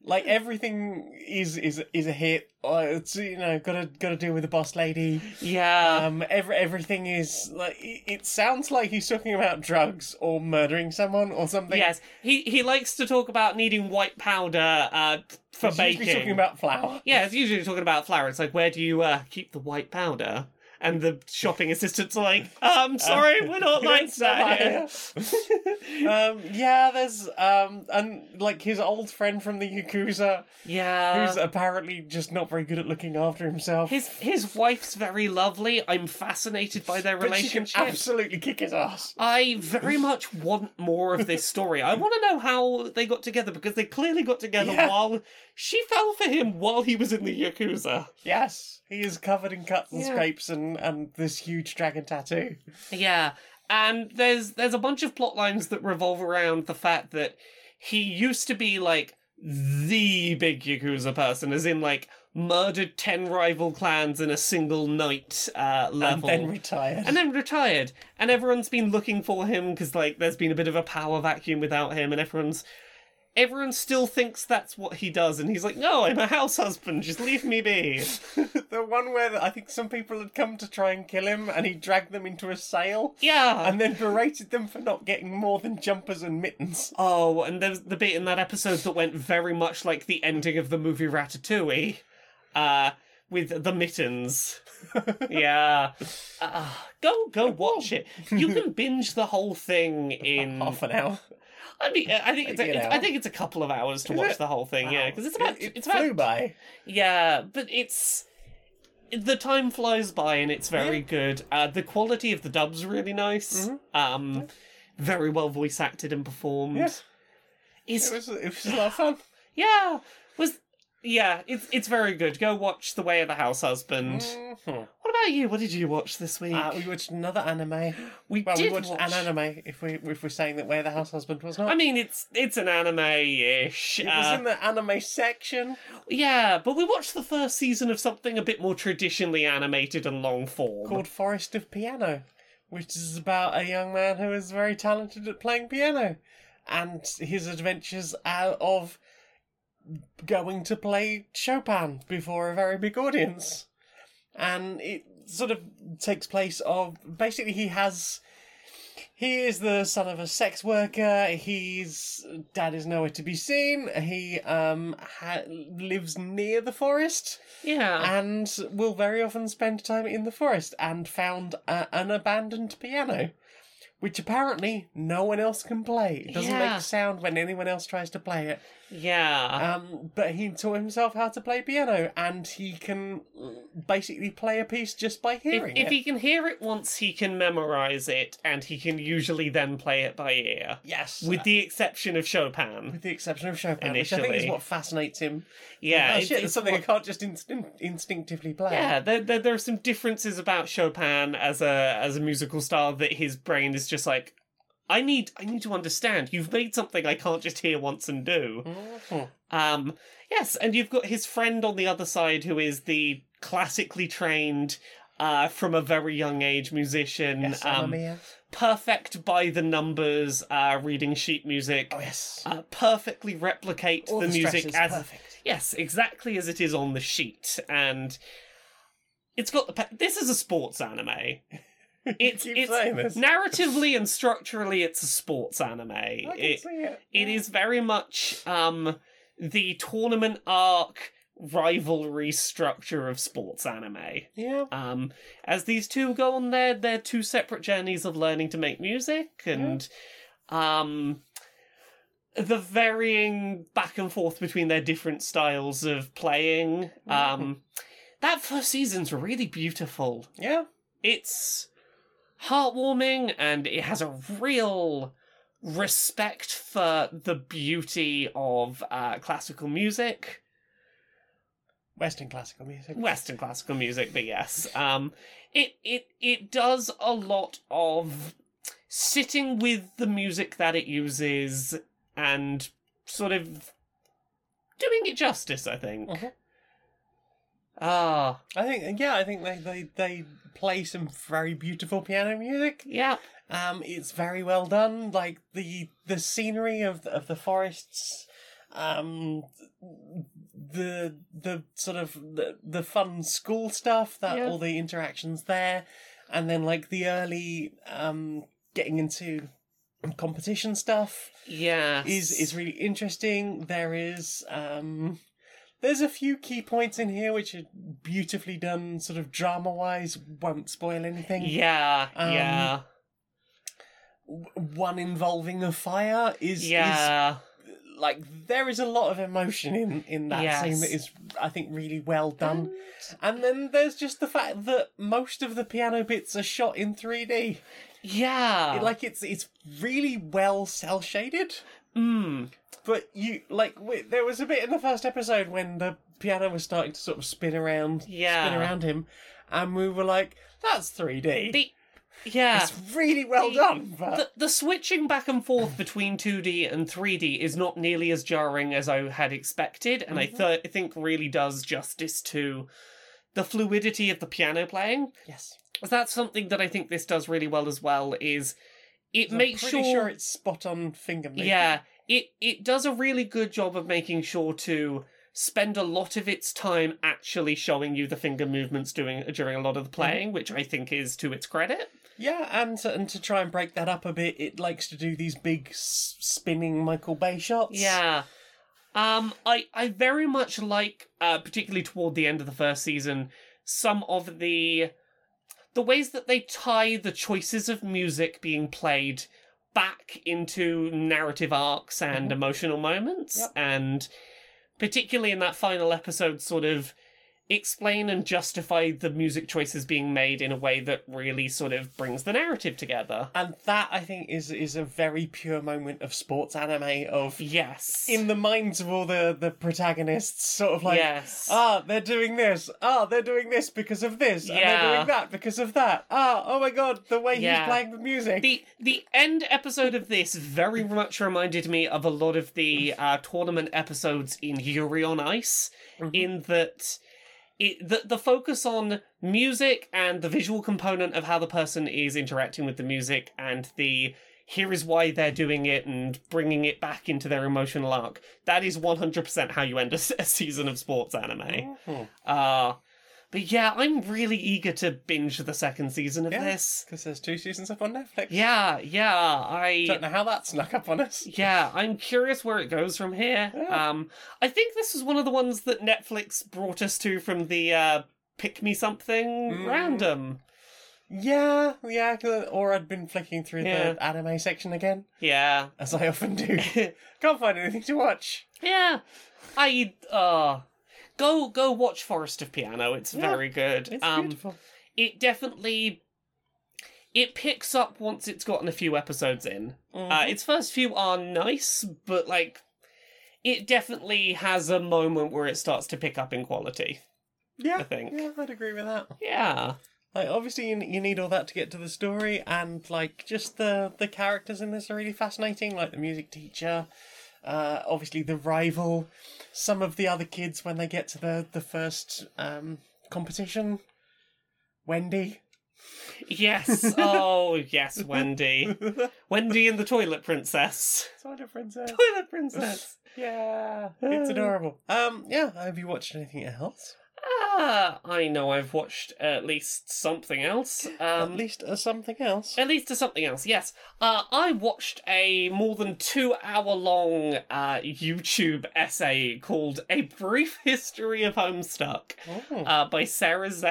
like everything is is is a hit. Uh, it's you know gotta gotta deal with the boss lady. Yeah, Um, every everything is like it, it sounds like he's talking about drugs or murdering someone or something. yes. He he likes to talk about needing white powder uh, for he's usually baking. talking about flour. Yeah, it's usually talking about flour. It's like, where do you uh, keep the white powder? And the shopping assistants are like, um, sorry, we're not like that um, yeah, there's um, and like his old friend from the Yakuza, yeah. who's apparently just not very good at looking after himself. His his wife's very lovely. I'm fascinated by their but she can relationship. absolutely kick his ass. I very much want more of this story. I want to know how they got together because they clearly got together Yeah. while she fell for him while he was in the Yakuza. Yes, he is covered in cuts and Yeah. scrapes and and this huge dragon tattoo. Yeah, and there's there's a bunch of plot lines that revolve around the fact that he used to be like the big Yakuza person, as in like murdered ten rival clans in a single night uh, level. And then retired. and then retired. And everyone's been looking for him because like there's been a bit of a power vacuum without him, and everyone's everyone still thinks that's what he does, and he's like, "No, I'm a house husband. Just leave me be." the one where I think some people had come to try and kill him, and he dragged them into a sale, Yeah. and then berated them for not getting more than jumpers and mittens. Oh, and there's the bit in that episode that went very much like the ending of the movie Ratatouille, uh, with the mittens. yeah. Uh, go go watch it. You can binge the whole thing in. Half an hour. I mean, I think it's a, hour. I think it's a couple of hours to Is watch it? the whole thing. Yeah, because it's about It, it it's flew about by. yeah, but it's the time flies by and it's very good. Uh, the quality of the dub's really nice. Mm-hmm. Um, very well voice acted and performed. Yeah. Is It was it was a lot of fun. yeah yeah it's it's very good. Go watch The Way of the House Husband. Mhm. What about you? What did you watch this week? Uh, we watched another anime. we Well, did we watched watch an anime. If we if we're saying that Where the House Husband was not, I mean, it's it's an anime-ish. it was uh, in the anime section Yeah, but we watched the first season of something a bit more traditionally animated and long form. called Forest of Piano, which is about a young man who is very talented at playing piano, and his adventures out of going to play Chopin before a very big audience, and it sort of takes place of basically he has. He is the son of a sex worker. His dad is nowhere to be seen. He um ha- lives near the forest Yeah. and will very often spend time in the forest and found a, an abandoned piano, which apparently no one else can play. It doesn't Yeah. make sound when anyone else tries to play it. Yeah. Um, but he taught himself how to play piano, and he can basically play a piece just by if, hearing if it. he can hear it once, he can memorize it, and he can usually then play it by ear. Yes, With the exception of Chopin. with the exception of Chopin, which I think is what fascinates him. Yeah, oh it's- shit, it's it's something what- I can't just instin- instinctively play. Yeah, there, there there are some differences about Chopin as a as a musical style that his brain is just like, I need I need to understand. You've made something I can't just hear once and do. Mhm. Um, yes, and you've got his friend on the other side who is the classically trained, uh, from a very young age musician, Yes, um, perfect by the numbers, uh, reading sheet music, Oh yes, uh, perfectly replicate the, the, music as perfect. yes, exactly as it is on the sheet, and it's got the. Pa- this is a sports anime. It's it's narratively and structurally, it's a sports anime. I can It, see it. it is very much um the tournament arc rivalry structure of sports anime. Yeah. Um, as these two go on their their two separate journeys of learning to make music and um the varying back and forth between their different styles of playing. Um that first season's really beautiful. Yeah. It's heartwarming and it has a real respect for the beauty of uh, classical music. Western classical music. Western classical music, but yes, um, it it it does a lot of sitting with the music that it uses and sort of doing it justice. I think. Mhm. Ah, I think yeah, I think they, they, they play some very beautiful piano music. yeah, Um, it's very well done. Like the the scenery of the, of the forests, um, the the sort of the, the fun school stuff that Yeah. all the interactions there, and then like the early um getting into competition stuff yeah. is is really interesting. There is um There's a few key points in here which are beautifully done, sort of drama wise. Won't spoil anything. Yeah, Um, yeah, One involving a fire is yeah. is like there is a lot of emotion in in that Yes. scene that is I think really well done. And then there's just the fact that most of the piano bits are shot in 3D. Yeah. Like it's it's really well cell shaded. Mm. But you like w- there was a bit in the first episode when the piano was starting to sort of spin around, Yeah. spin around him, and we were like, "That's 3D." The, yeah. It's really well The- done. But the, the switching back and forth between 2D and 3D is not nearly as jarring as I had expected, and I, th- I think really does justice to the fluidity of the piano playing. yes, That's something that I think this does really well as well. Is it I'm makes pretty sure, sure it's spot on finger movement. yeah, it it does a really good job of making sure to spend a lot of its time actually showing you the finger movements doing during a lot of the playing, which I think is to its credit. yeah, and to, and to try and break that up a bit, it likes to do these big s- spinning Michael Bay shots. Yeah. Um, I I very much like, uh, particularly toward the end of the first season, some of the the ways that they tie the choices of music being played back into narrative arcs and Mhm. emotional moments, Yep. and particularly in that final episode, sort of explain and justify the music choices being made in a way that really sort of brings the narrative together. and that I think is is a very pure moment of sports anime of Yes. in the minds of all the the protagonists, sort of like. yes. Ah, they're doing this. Ah, they're doing this because of this. And they're doing that because of that. Ah, oh my god, the way Yeah. he's playing the music. the the end episode of this very much reminded me of a lot of the uh, tournament episodes in Yuri on Ice, Mhm. in that it the the focus on music and the visual component of how the person is interacting with the music and the here is why they're doing it and bringing it back into their emotional arc. That is one hundred percent how you end a, season of sports anime. Mhm. Uh but yeah, I'm really eager to binge the second season of Yeah. this. Because there's two seasons up on Netflix. Yeah, yeah, I Don't know how that snuck up on us. yeah, I'm curious where it goes from here. Yeah. Um, I think this was one of the ones that Netflix brought us to from the uh, pick me something Mm. random. Yeah, yeah, Or I'd been flicking through Yeah. the anime section again, Yeah, as I often do. Can't find anything to watch. yeah. I uh, go go watch Forest of Piano. It's Yeah, very good. It's um, beautiful. it definitely it picks up once it's gotten a few episodes in. Mm-hmm. Uh, its first few are nice, but like. It definitely has a moment where it starts to pick up in quality. yeah, I think. Yeah, I'd agree with that. Yeah. Like, obviously, you, you need all that to get to the story, and like just the the characters in this are really fascinating. Like the music teacher, uh, obviously the rival, some of the other kids when they get to the the first um, competition. Wendy. Yes. Oh, yes, Wendy. Wendy and the Toilet Princess. Toilet princess. Toilet Princess. Yeah, it's adorable. Um, yeah. Have you watched anything else? Ah, I know I've watched at least something else. At Um, least uh, something else. at least to something else, yes. Uh, I watched a more than two hour long uh, YouTube essay called A Brief History of Homestuck Oh. uh, by Sarah Z.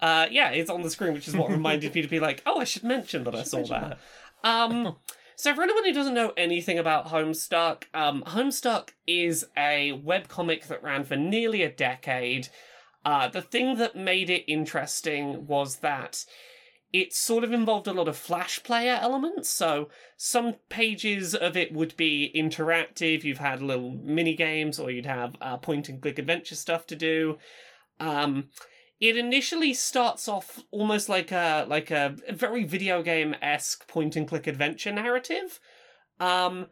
Uh, yeah, it's on the screen, which is what reminded me to be like, oh, I should mention that I saw mention that. Um, so for anyone who doesn't know anything about Homestuck, um, Homestuck is a webcomic that ran for nearly a decade. Uh, the thing that made it interesting was that it sort of involved a lot of flash player elements. So some pages of it would be interactive. You've had little mini games, or you'd have uh, point and click adventure stuff to do. Um, it initially starts off almost like a like a very video game esque point and click adventure narrative, um,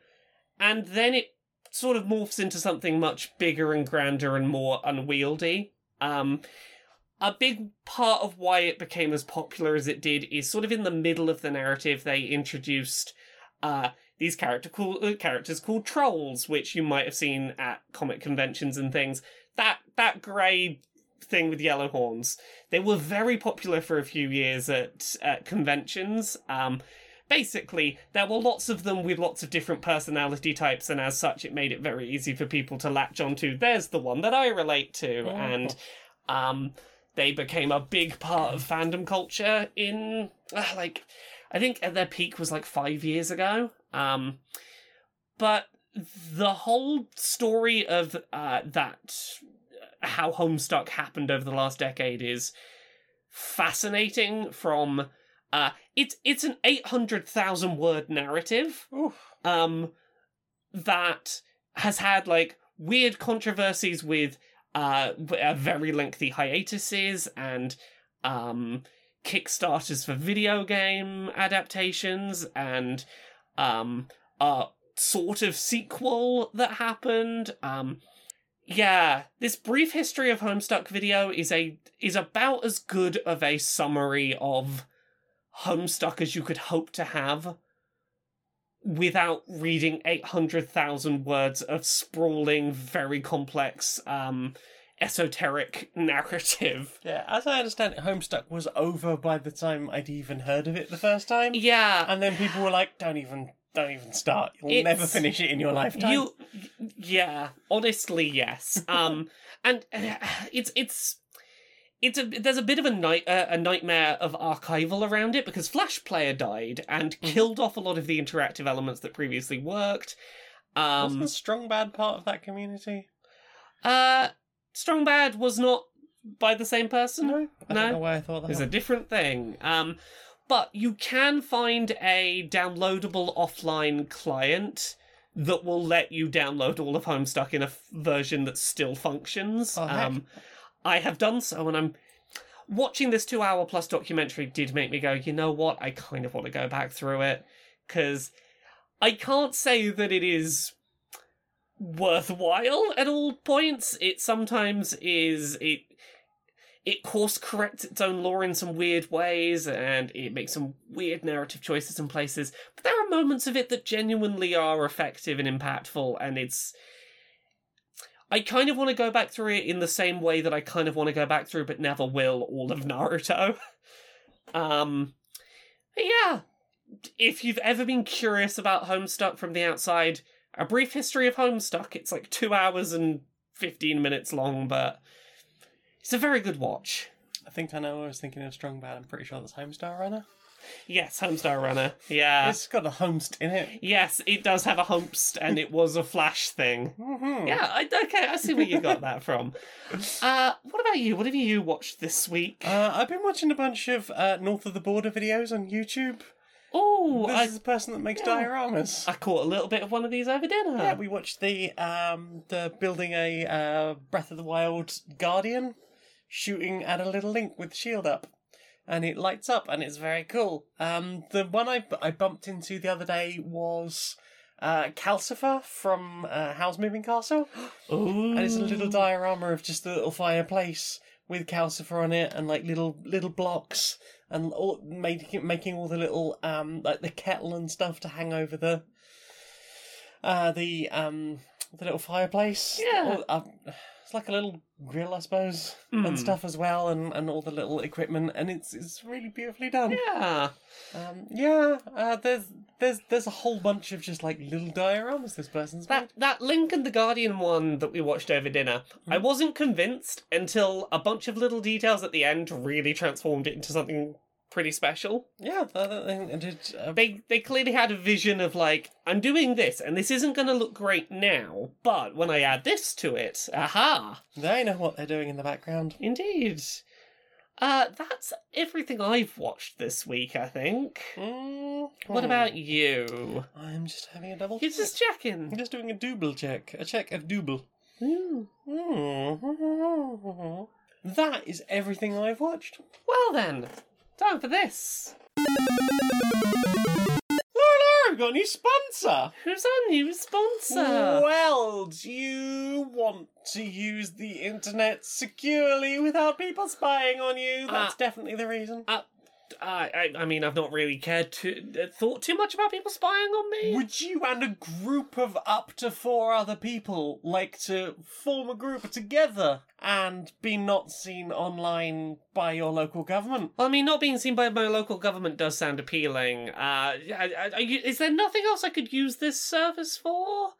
and then it sort of morphs into something much bigger and grander and more unwieldy. Um, a big part of why it became as popular as it did is sort of in the middle of the narrative they introduced uh, these character cool, uh, characters called trolls, which you might have seen at comic conventions and things. That that grey thing with yellow horns. They were very popular for a few years at, at conventions. Um, basically, there were lots of them with lots of different personality types, and as such, it made it very easy for people to latch onto. There's the one that I relate to, and um, they became a big part of fandom culture in uh, like I think at their peak was like five years ago. Um, but the whole story of uh, that how Homestuck happened over the last decade is fascinating. From uh, it's it's an eight hundred thousand word narrative Oof. um, that has had like weird controversies with uh, uh, very lengthy hiatuses and um, kickstarters for video game adaptations and um, a sort of sequel that happened. Um, yeah, this brief history of Homestuck video is a is about as good of a summary of Homestuck as you could hope to have without reading 800,000 words of sprawling, very complex, um, esoteric narrative. Yeah, as I understand it, Homestuck was over by the time I'd even heard of it the first time. Yeah, And then people were like, don't even don't even start. You'll It's- never finish it in your lifetime. you, yeah, honestly, yes. Um, and uh, it's it's. It's a there's a bit of a night uh, a nightmare of archival around it because Flash Player died and killed off a lot of the interactive elements that previously worked. Um, Wasn't Strong Bad part of that community? Uh, Strong Bad was not by the same person. No. I No. don't know why I thought that. It's a different thing. Um, but you can find a downloadable offline client that will let you download all of Homestuck in a f- version that still functions. Oh, um, I have done so, and I'm watching this two-hour plus documentary. Did make me go, you know what? I kind of want to go back through it because I can't say that it is worthwhile at all points. It sometimes is. It it course corrects its own lore in some weird ways and it makes some weird narrative choices in places. But there are moments of it that genuinely are effective and impactful and it's i kind of want to go back through it in the same way that i kind of want to go back through but never will all of naruto. Um yeah if you've ever been curious about homestuck from the outside a brief history of homestuck it's like two hours and 15 minutes long but it's a very good watch. I think I know. I was thinking of Strong Bad. I'm pretty sure that's Homestar Runner. Yes, Homestar Runner. Yeah. it's got a host in it. Yes, it does have a host, and it was a Flash thing. Mhm. Yeah, I, okay, I see where you got that from. Uh, what about you? What have you watched this week? Uh, I've been watching a bunch of uh, North of the Border videos on YouTube. oh, this I, is the person that makes yeah. dioramas. I caught a little bit of one of these over dinner. Yeah, we watched the um the building a uh, Breath of the Wild Guardian, shooting at a little link with shield up, and it lights up and it's very cool. Um, the one I I bumped into the other day was uh Calcifer from uh, Howl's Moving Castle, Ooh. and it's a little diorama of just a little fireplace with Calcifer on it and like little little blocks and all making making all the little um like the kettle and stuff to hang over the uh the um the little fireplace. Yeah. All- uh, it's like a little grill, I suppose, Mm. and stuff as well, and, and all the little equipment, and it's it's really beautifully done. Yeah. Um, yeah. Uh, there's there's there's a whole bunch of just like little dioramas this person's made. That that Link and the Guardian one that we watched over dinner, I Hmm. wasn't convinced until a bunch of little details at the end really transformed it into something pretty special. Yeah, that, that thing did. Uh, They they clearly had a vision of like I'm doing this and this isn't going to look great now, but when I add this to it, aha, they know what they're doing in the background. indeed. Uh, that's everything I've watched this week. I think. Mm, What hmm. about you? I'm just having a double. You're check. just checking. I'm just doing a double check. A check of double. Mm. That is everything I've watched. Well then, time for this. Laura, Laura, we've got a new sponsor. Who's our new sponsor? Well, do you want to use the internet securely without people spying on you? That's Uh, definitely the reason. Uh, I, I, I mean, I've not really cared to uh, thought too much about people spying on me. Would you and a group of up to four other people like to form a group together and be not seen online by your local government? Well, I mean, not being seen by my local government does sound appealing. Uh, I- I- are you- is there nothing else I could use this service for?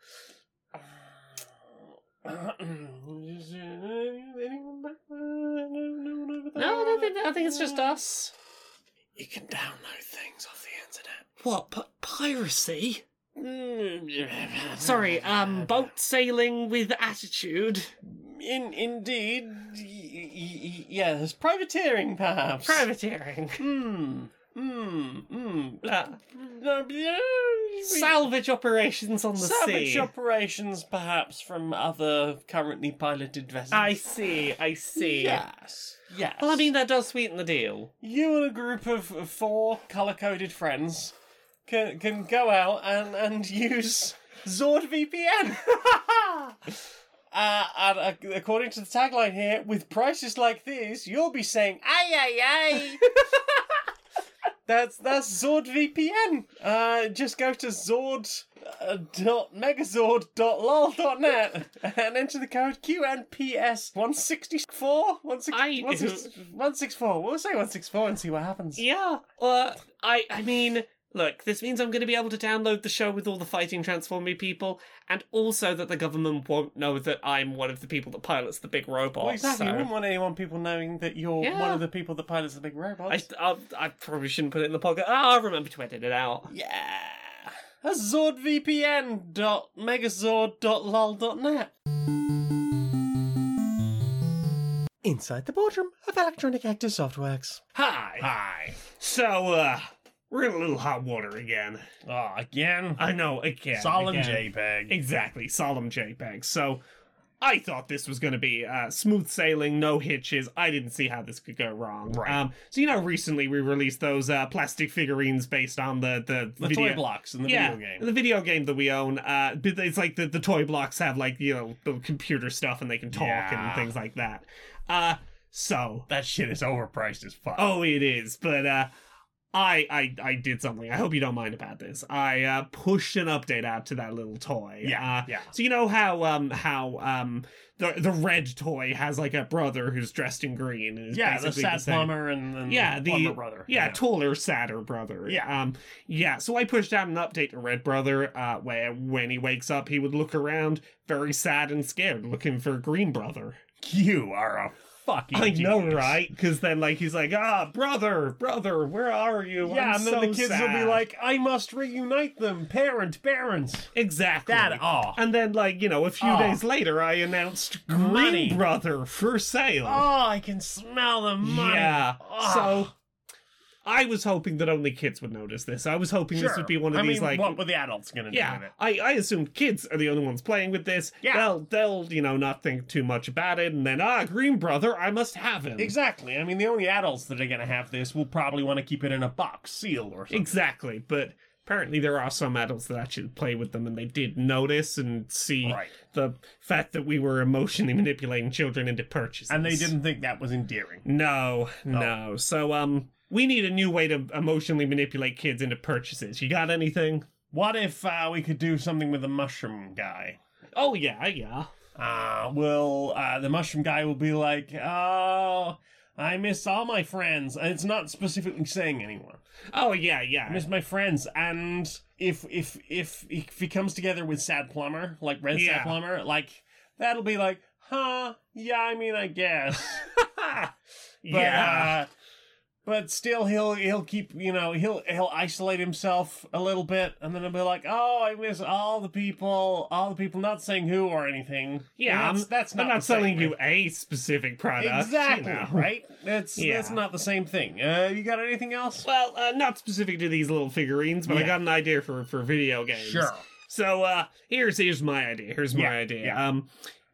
No, I don't think. I think it's just us. You can download things off the internet. What? P- piracy? Sorry, um, boat sailing with attitude. In indeed, y- y- y- yes, privateering perhaps. Privateering. Hmm. Hmm. Hmm. Yeah, salvage operations on the sea. Salvage sea. operations, perhaps from other currently piloted vessels. I see, I see. Yes. Yes. Well, I mean, that does sweeten the deal. you and a group of four color-coded friends can can go out and and use Zord VPN. Uh, and uh, according to the tagline here, with prices like these, you'll be saying "ay ay ay." that's that's Zord VPN. Uh, just go to Zord. Uh, dot megazord.lol dot net and enter the code QNPS 164 I- 164 we'll say 164 and see what happens Yeah. Uh, I, I mean, look, this means I'm going to be able to download the show with all the fighting Transforming people, and also that the government won't know that I'm one of the people that pilots the big robot. well, exactly you wouldn't want anyone people knowing that you're Yeah. one of the people that pilots the big robots I, I, I probably shouldn't put it in the podcast. Oh, I'll remember to edit it out. yeah that's zordvpn.megazord.lol.net Inside the boardroom of Electronic Active Softworks. Hi. Hi. So, uh, we're in a little hot water again. Oh, again? I know, again. Solemn again. JPEG. Exactly, solemn JPEG. So, I thought this was going to be uh, smooth sailing, no hitches. I didn't see how this could go wrong. Right. Um, so you know, recently we released those uh, plastic figurines based on the the, The video. toy blocks in the yeah, video game. the video game that we own. Uh, it's like the, the toy blocks have like you know the computer stuff and they can talk Yeah. and things like that. Uh, so That shit is overpriced as fuck. Oh, it is. But uh, I, I, I did something. I hope you don't mind about this. I uh, pushed an update out to that little toy. Yeah, Uh, yeah. So you know how um how um the the red toy has like a brother who's dressed in green. And is yeah, the sad same. plumber and, and Yeah, the plumber brother. Yeah, taller, sadder brother. Yeah. Um. Yeah. So I pushed out an update to Red Brother. Uh, where when he wakes up, he would look around, very sad and scared, looking for Green Brother. You are a fucking I know, right? Because then, like, he's like, "Ah, brother, brother, where are you?" Yeah, I'm and then so the kids will be like, I must reunite them. Parent, parents. "Exactly." Dad, oh. Ah. And then, like, you know, a few Oh. days later, I announced Green Money. Brother for sale. Oh, I can smell the money. Yeah. Oh. So I was hoping that only kids would notice this. I was hoping this Sure. would be one of I these mean, like what were the adults gonna do yeah, with it? I, I assumed kids are the only ones playing with this. Yeah. They'll they'll, you know, not think too much about it and then ah, Green Brother, I must have him. Exactly. I mean, the only adults that are gonna have this will probably want to keep it in a box, sealed or something. Exactly. But apparently there are some adults that actually play with them and they did notice and see Right. the fact that we were emotionally manipulating children into purchases. And they didn't think that was endearing. No, no. So um we need a new way to emotionally manipulate kids into purchases. You got anything? What if uh, we could do something with the mushroom guy? Oh yeah, yeah. Uh, will uh, the mushroom guy will be like, oh, I miss all my friends. And it's not specifically saying anyone. Oh yeah, I yeah. miss my friends. And if if if if he comes together with Sad Plumber, like Red Yeah. Sad Plumber, like that'll be like, huh? Yeah, I mean, I guess. But, yeah. uh, but still, he'll he'll keep you know he'll he'll isolate himself a little bit, and then he'll be like, "Oh, I miss all the people, all the people." Not saying who or anything. yeah, that's, I'm, that's not. I'm not selling you a specific product. you exactly know. right. That's Yeah. that's not the same thing. Uh, you got anything else? Well, uh, not specific to these little figurines, but I got an idea for for video games. Sure so uh here's here's my idea. Here's my Yeah, idea. yeah. Um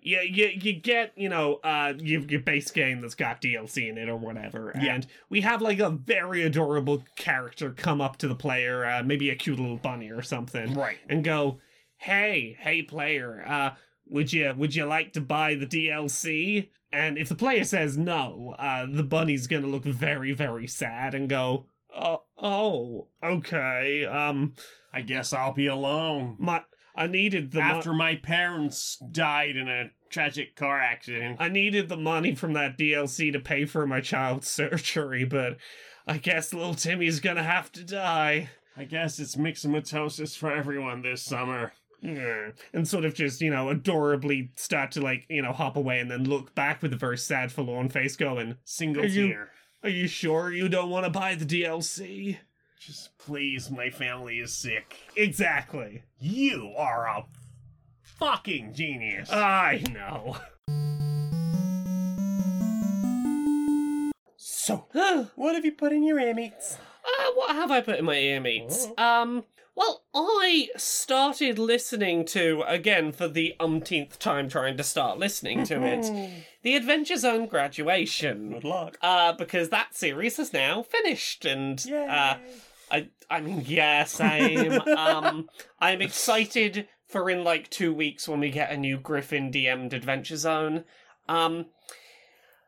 you, you you get you know uh your, your base game that's got DLC in it or whatever, Yeah. and we have like a very adorable character come up to the player, uh, maybe a cute little bunny or something, Right. and go, "Hey, hey, player, uh, would you would you like to buy the DLC? And if the player says no, uh, the bunny's gonna look very very sad and go, oh, oh okay, um, I guess I'll be alone. my I needed the mo- After my parents died in a tragic car accident. I needed the money from that DLC to pay for my child's surgery, but I guess little Timmy's gonna have to die. I guess it's myxomatosis for everyone this summer. Yeah. And sort of just, you know, adorably start to, like, you know, hop away and then look back with a very sad, forlorn face going, Single Are you- tear. Are you sure you don't want to buy the DLC? Just please, my family is sick. Exactly. You are a fucking genius. I know. So, uh, what have you put in your ear meats? what have I put in my ear meats? Um, well, I started listening to, again, for the umpteenth time trying to start listening to it, The Adventure Zone Graduation. Good luck. uh, because that series has now finished, and Yay. uh, I, I mean, yeah, same. um, I'm excited for in like two weeks when we get a new Griffin DM'd Adventure Zone. Um,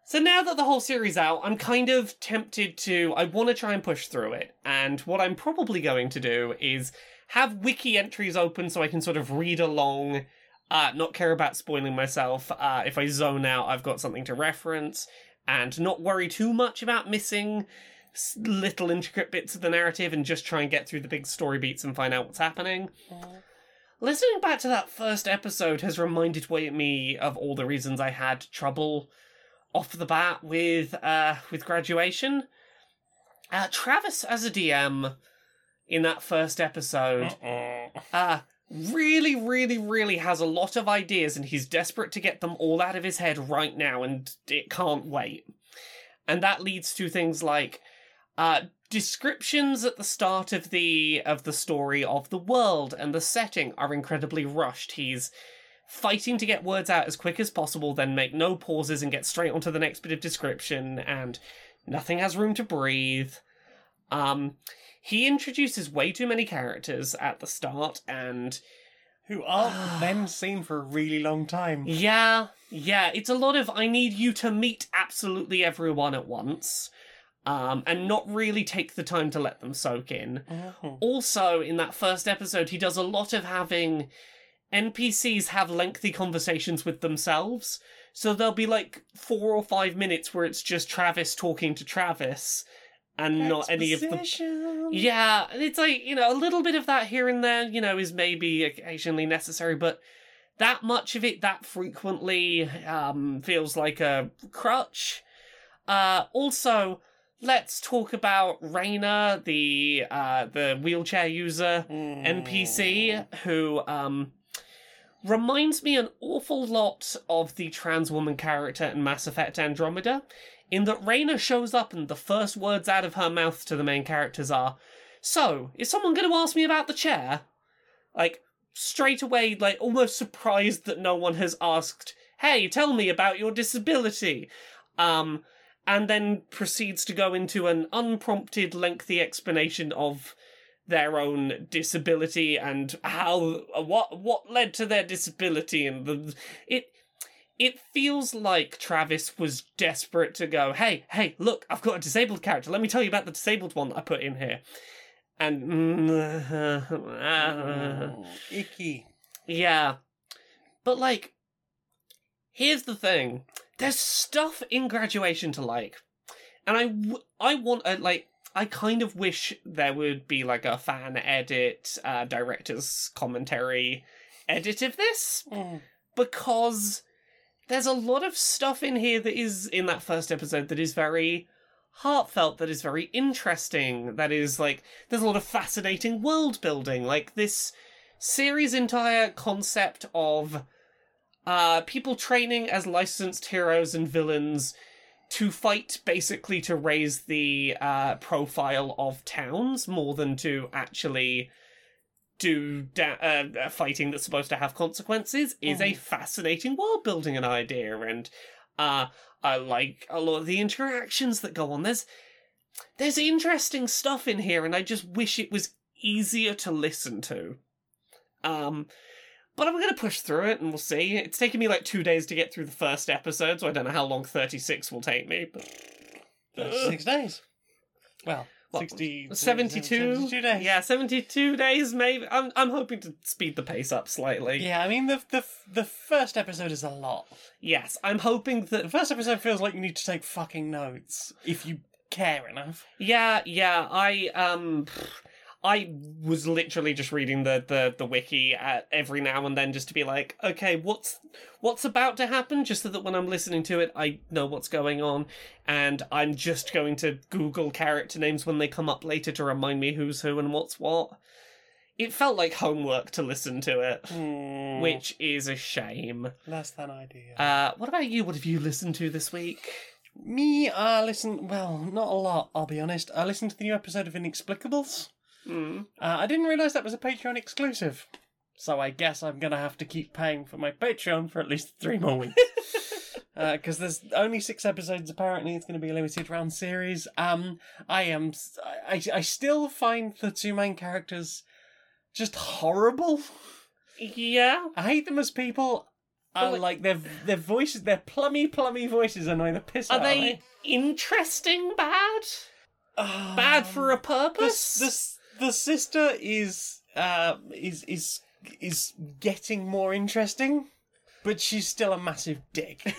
so now that the whole series out, I'm kind of tempted to. I want to try and push through it, and what I'm probably going to do is have wiki entries open so I can sort of read along. Uh, not care about spoiling myself. Uh, if I zone out, I've got something to reference and not worry too much about missing little intricate bits of the narrative and just try and get through the big story beats and find out what's happening. Listening back to that first episode has reminded me of all the reasons I had trouble off the bat with uh with graduation. Uh Travis as a DM in that first episode Uh-uh. uh really really really has a lot of ideas and he's desperate to get them all out of his head right now and it can't wait and that leads to things like uh descriptions at the start of the of the story of the world and the setting are incredibly rushed. He's fighting to get words out as quick as possible then make no pauses and get straight onto the next bit of description and nothing has room to breathe. Um he introduces way too many characters at the start and Who aren't then seen for a really long time. yeah yeah it's a lot of i need you to meet absolutely everyone at once um and not really take the time to let them soak in Mhm. also in that first episode he does a lot of having npcs have lengthy conversations with themselves so there'll be like four or five minutes where it's just travis talking to travis and not any of the yeah, it's like, you know, a little bit of that here and there, you know, is maybe occasionally necessary, but that much of it that frequently um feels like a crutch. Uh also, let's talk about Raina, the uh the wheelchair user Mm. NPC who um reminds me an awful lot of the trans woman character in Mass Effect Andromeda, in that Raina shows up and the first words out of her mouth to the main characters are, So, is someone going to ask me about the chair? Like, straight away, like, almost surprised that no one has asked, Hey, tell me about your disability. Um, and then proceeds to go into an unprompted, lengthy explanation of their own disability and how what what led to their disability and the it it feels like Travis was desperate to go, hey, hey, look, I've got a disabled character. Let me tell you about the disabled one that I put in here. And Mm, Icky. yeah. But like here's the thing. There's stuff in graduation to like. And I w- I want a like I kind of wish there would be like a fan edit, uh, director's commentary edit of this Mm. because there's a lot of stuff in here that is in that first episode that is very heartfelt, that is very interesting, that is like there's a lot of fascinating world building. Like this series' entire concept of uh, people training as licensed heroes and villains to fight basically to raise the uh, profile of towns more than to actually do da- uh, fighting that's supposed to have consequences is a Mhm. fascinating world building an idea. And uh I like a lot of the interactions that go on. There's there's interesting stuff in here and I just wish it was easier to listen to. Um but I'm going to push through it and we'll see. It's taken me like two days to get through the first episode, so I don't know how long 36 will take me. But Six days. Well, What, 60, 72? 72 days. Yeah, 72 days maybe. I'm, I'm hoping to speed the pace up slightly. Yeah, I mean, the, the, the first episode is a lot. Yes, I'm hoping The that. first episode feels like you need to take fucking notes if you care enough. Yeah, yeah, I, um. I was literally just reading the, the, the wiki at every now and then just to be like, okay, what's what's about to happen, just so that when I'm listening to it, I know what's going on, and I'm just going to Google character names when they come up later to remind me who's who and what's what. It felt like homework to listen to it, Hmm, which is a shame. less than ideal. Uh, what about you? What have you listened to this week? Me, I listen. Well, not a lot. I'll be honest. I listened to the new episode of Inexplicables. Hmm. Uh, I didn't realise that was a Patreon exclusive. So I guess I'm gonna have to keep paying for my Patreon for at least three more weeks. Because there's only six episodes. Apparently, it's going to be a limited round series. Um, I am. I, I still find the two main characters just horrible. Yeah. I hate them as people. I like- like their their voices. Their plummy, plummy voices annoy the piss Are out of me. Are they interesting bad? Bad for a purpose? The sister is uh is is is getting more interesting but she's still a massive dick.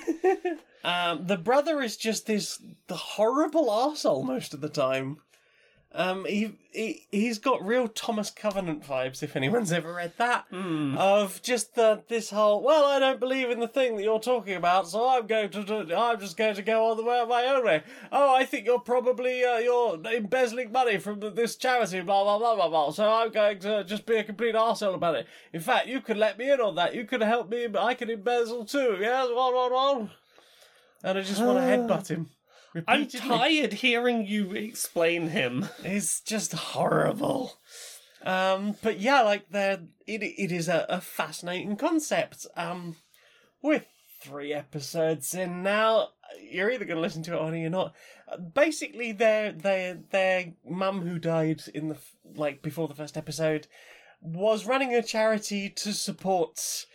Um the brother is just this horrible arsehole most of the time um he, he he's got real thomas covenant vibes if anyone's ever read that Hmm. of just the this whole well I don't believe in the thing that you're talking about so I'm going to I'm just going to go on the way my own way. Oh I think you're probably uh, you're embezzling money from the, this charity blah blah blah blah blah so I'm going to just be a complete arsehole about it. In fact you could let me in on that. You could help me I can embezzle too yes one one one and I just want to headbutt him I'm tired hearing you explain him. It's just horrible. Um, but yeah, like the it it is a, a fascinating concept. Um, with three episodes in now, you're either going to listen to it or you're not. Basically, their their their mum who died in the like before the first episode was running a charity to support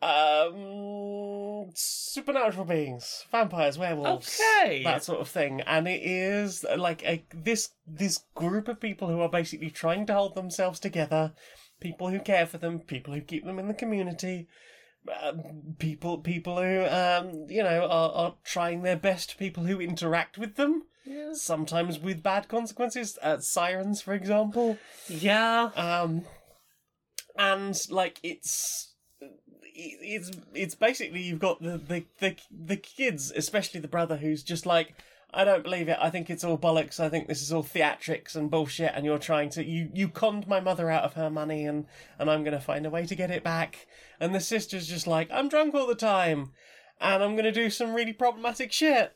um supernatural beings vampires werewolves Okay. that sort of thing and it is uh, like a this this group of people who are basically trying to hold themselves together people who care for them people who keep them in the community um, people people who um you know are, are trying their best people who interact with them Yeah. sometimes with bad consequences uh, sirens for example Yeah. um, and like it's it's it's basically you've got the the the, the kids, especially the brother, who's just like. I don't believe it. I think it's all bollocks. I think this is all theatrics and bullshit. And you're trying to you you conned my mother out of her money, and and I'm gonna find a way to get it back. And the sister's just like, I'm drunk all the time, and I'm gonna do some really problematic shit.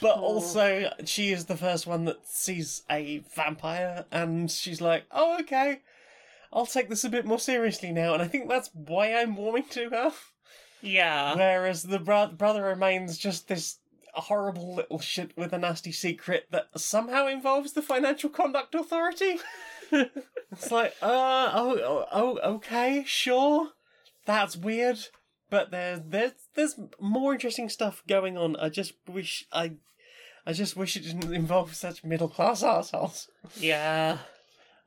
But also, she is the first one that sees a vampire, and she's like, "Oh, okay, I'll take this a bit more seriously now." And I think that's why I'm warming to her. Yeah. Whereas the bro- brother remains just this horrible little shit with a nasty secret that somehow involves the Financial Conduct Authority. it's like, uh, oh, oh, oh, okay, sure, that's weird, but there's there's there's more interesting stuff going on. I just wish I, I just wish it didn't involve such middle class assholes. Yeah.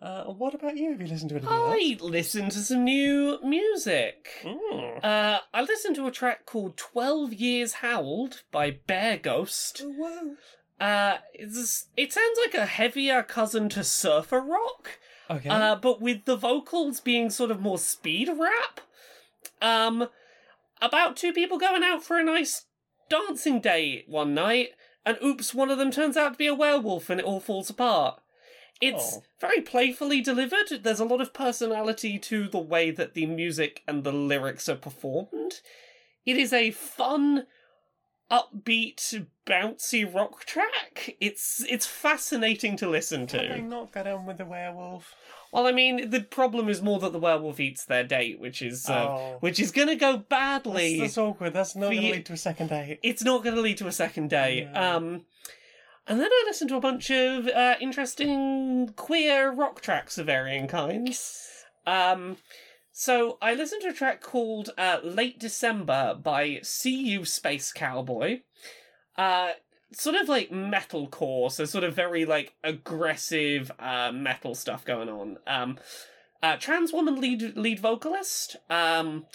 Uh, what about you? Have you listened to anything I listened to some new music. Mm. Uh, I listened to a track called 12 Years Howled by Bear Ghost. Whoa. Uh, it's, it sounds like a heavier cousin to surfer rock. Okay. uh, but with the vocals being sort of more speed rap. Um, about two people going out for a nice dancing date one night, and oops, one of them turns out to be a werewolf and it all falls apart. It's Oh. very playfully delivered. There's a lot of personality to the way that the music and the lyrics are performed. It is a fun, upbeat, bouncy rock track. It's it's fascinating to listen to. Can they not go down with the werewolf? Well, I mean, the problem is more that the werewolf eats their date, which is uh, Oh. which is going to go badly. that's awkward. That's not going to lead to a second date. It's not going to lead to a second date. No. Um, and then I listened to a bunch of uh, interesting queer rock tracks of varying kinds. Um, so I listened to a track called uh, "Late December" by "See Space Cowboy." Uh, sort of like metalcore, so sort of very like aggressive uh, metal stuff going on. Um, uh, trans woman lead lead vocalist. Um,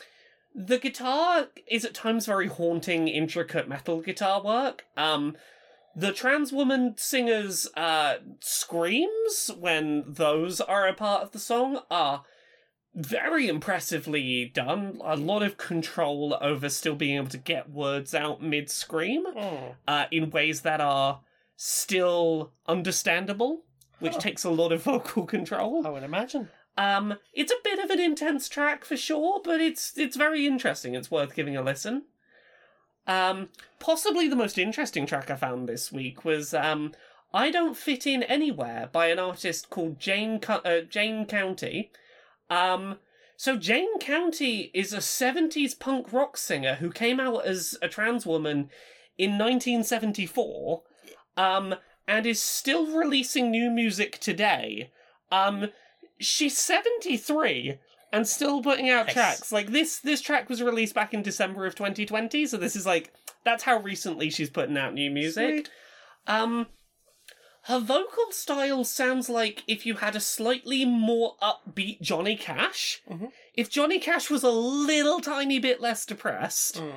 the guitar is at times very haunting, intricate metal guitar work. Um, the trans woman singer's uh, screams when those are a part of the song are very impressively done. A lot of control over still being able to get words out mid scream Oh. uh, in ways that are still understandable, which Huh. takes a lot of vocal control. I would imagine. Um, it's a bit of an intense track for sure, but it's it's very interesting. It's worth giving a listen. Um, possibly the most interesting track I found this week was um, "I Don't Fit In Anywhere" by an artist called Jane uh, Jane County. Um, so Jane County is a '70s punk rock singer who came out as a trans woman in 1974, um, and is still releasing new music today. Um, she's 73 and still putting out Nice. tracks like this this track was released back in december of 2020 so this is like that's how recently she's putting out new music Sweet. um her vocal style sounds like if you had a slightly more upbeat johnny cash Mhm. if johnny cash was a little tiny bit less depressed Mm.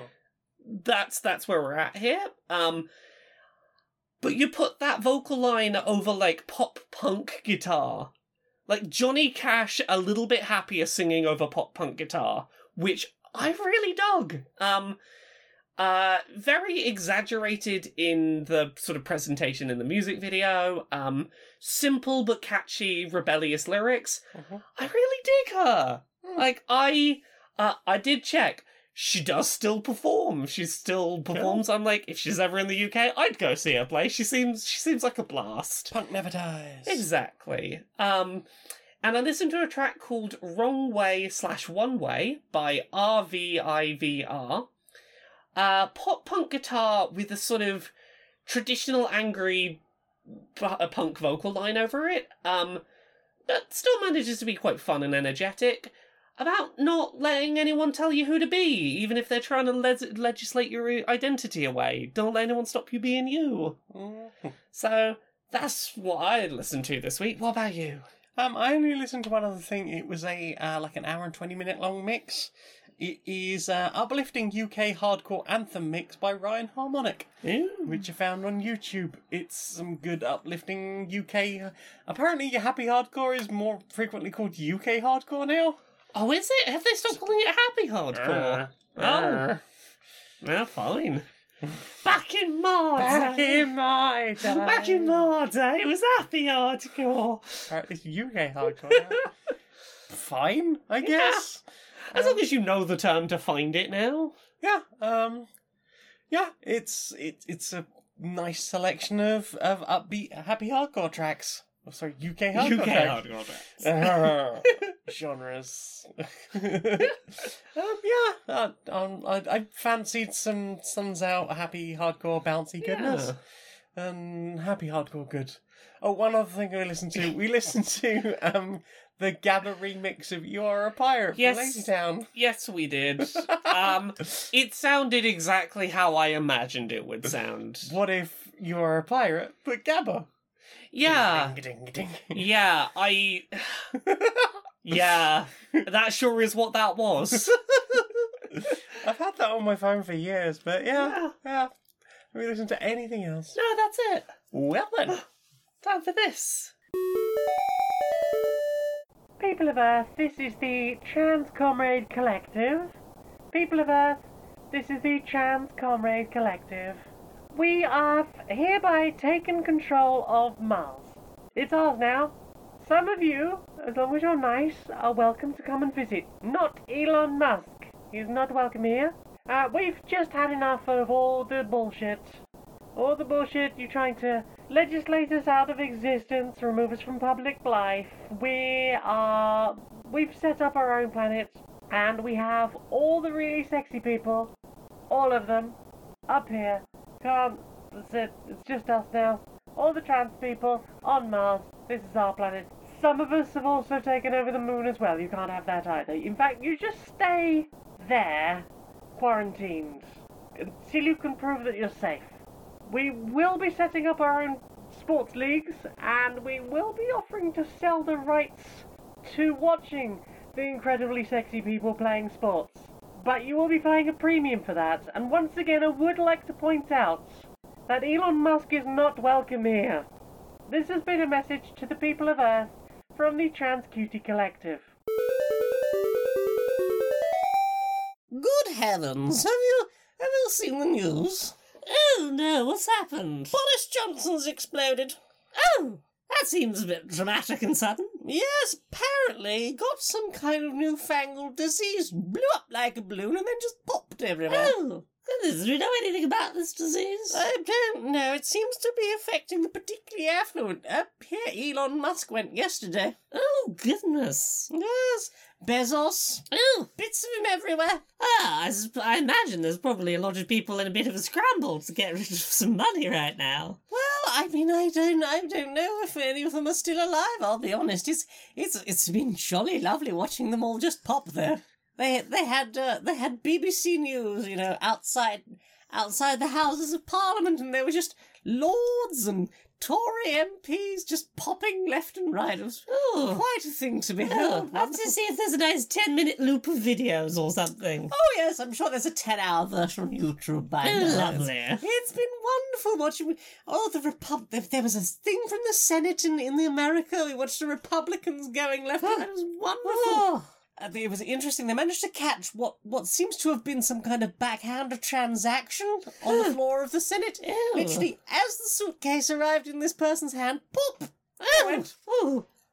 that's that's where we're at here. Um but you put that vocal line over like pop punk guitar. Like Johnny Cash a little bit happier singing over pop punk guitar, which I really dug. Um uh very exaggerated in the sort of presentation in the music video. Um simple but catchy rebellious lyrics. Mhm. I really dig her. Hmm. Like I uh, I did check. She does still perform. She still performs. I'm like, if she's ever in the UK, I'd go see her play. She seems she seems like a blast. Punk never dies. Exactly. Um, and I listened to a track called "Wrong Way" slash "One Way" by RVIVR. Uh, pop punk guitar with a sort of traditional angry a punk vocal line over it. Um, that still manages to be quite fun and energetic. About not letting anyone tell you who to be, even if they're trying to le- legislate your identity away. Don't let anyone stop you being you. Mm. So that's what I listened to this week. What about you? Um, I only listened to one other thing. It was a uh, like an hour and twenty minute long mix. It is uh, uplifting UK hardcore anthem mix by Ryan Harmonic, which I found on YouTube. It's some good uplifting UK. Apparently, your happy hardcore is more frequently called UK hardcore now. Oh, is it? Have they stopped calling it happy hardcore? Uh, oh, uh. well, fine. Back in my Back day. in my day. Back in my day, it was happy hardcore. Apparently, it's UK hardcore. Fine, I guess. As long um, as you know the term to find it now. yeah um yeah it's it, it's a nice selection of of upbeat happy hardcore tracks oh, sorry uk hardcore UK tracks. hardcore. tracks. Uh, genres um yeah uh, um, I, I fancied some suns out happy hardcore bouncy goodness um happy hardcore good oh one other thing we listened to we listened to um the Gabba remix of You Are a Pirate Yes. from Lazy Town. Yes, we did. Um, it sounded exactly how I imagined it would sound. What if you are a pirate, but Gabba? Yeah, Ding, ding, ding. yeah, I. Yeah, that sure is what that was. I've had that on my phone for years, but yeah, yeah. Have we listened to anything else? No, that's it. Well then. Time for this. People of Earth, this is the Trans Comrade Collective. People of Earth, this is the Trans Comrade Collective. We are hereby taken control of Mars. It's ours now. Some of you, as long as you're nice, are welcome to come and visit. Not Elon Musk. He's not welcome here. Uh, we've just had enough of all the bullshit. All the bullshit you're trying to legislate us out of existence, remove us from public life. We are. We've set up our own planet, and we have all the really sexy people, all of them, up here. Come, that's it. It's just us now. All the trans people on Mars. This is our planet. some of us have also taken over the moon as well. You can't have that either. In fact, you just stay there, quarantined, until you can prove that you're safe. We will be setting up our own sports leagues, and we will be offering to sell the rights to watching the incredibly sexy people playing sports. But you will be paying a premium for that, and once again, I would like to point out that Elon Musk is not welcome here. This has been a message to the people of Earth from the Trans Cutie Collective. Good heavens, have you have you seen the news? Oh no, what's happened? Boris Johnson's exploded. Oh, that seems a bit dramatic and sudden. Yes, apparently he got some kind of newfangled disease, blew up like a balloon, and then just popped everywhere. Oh, do you know anything about this disease? I don't know. It seems to be affecting the particularly affluent. Up here, Elon Musk went yesterday. Oh, goodness. Yes, Bezos. Oh, bits of him everywhere. Ah, I, I imagine there's probably a lot of people in a bit of a scramble to get rid of some money right now. Well, I mean, I don't, I don't know if any of them are still alive. I'll be honest. It's, it's, it's been jolly lovely watching them all just pop there. They, they had, uh, they had BBC News, you know, outside, outside the Houses of Parliament, and there were just lords and Tory MPs just popping left and right. It was quite a thing to behold. I'll have to see if there's a nice 10 minute loop of videos or something. Oh, yes, I'm sure there's a 10 hour version on YouTube by now. Lovely. It's been wonderful watching. Oh, the Republic. There, there was a thing from the Senate in, in the America. We watched the Republicans going left and right. It was wonderful. Uh, it was interesting. They managed to catch what, what seems to have been some kind of backhanded transaction on the floor of the Senate. Literally, as the suitcase arrived in this person's hand, pop! It went,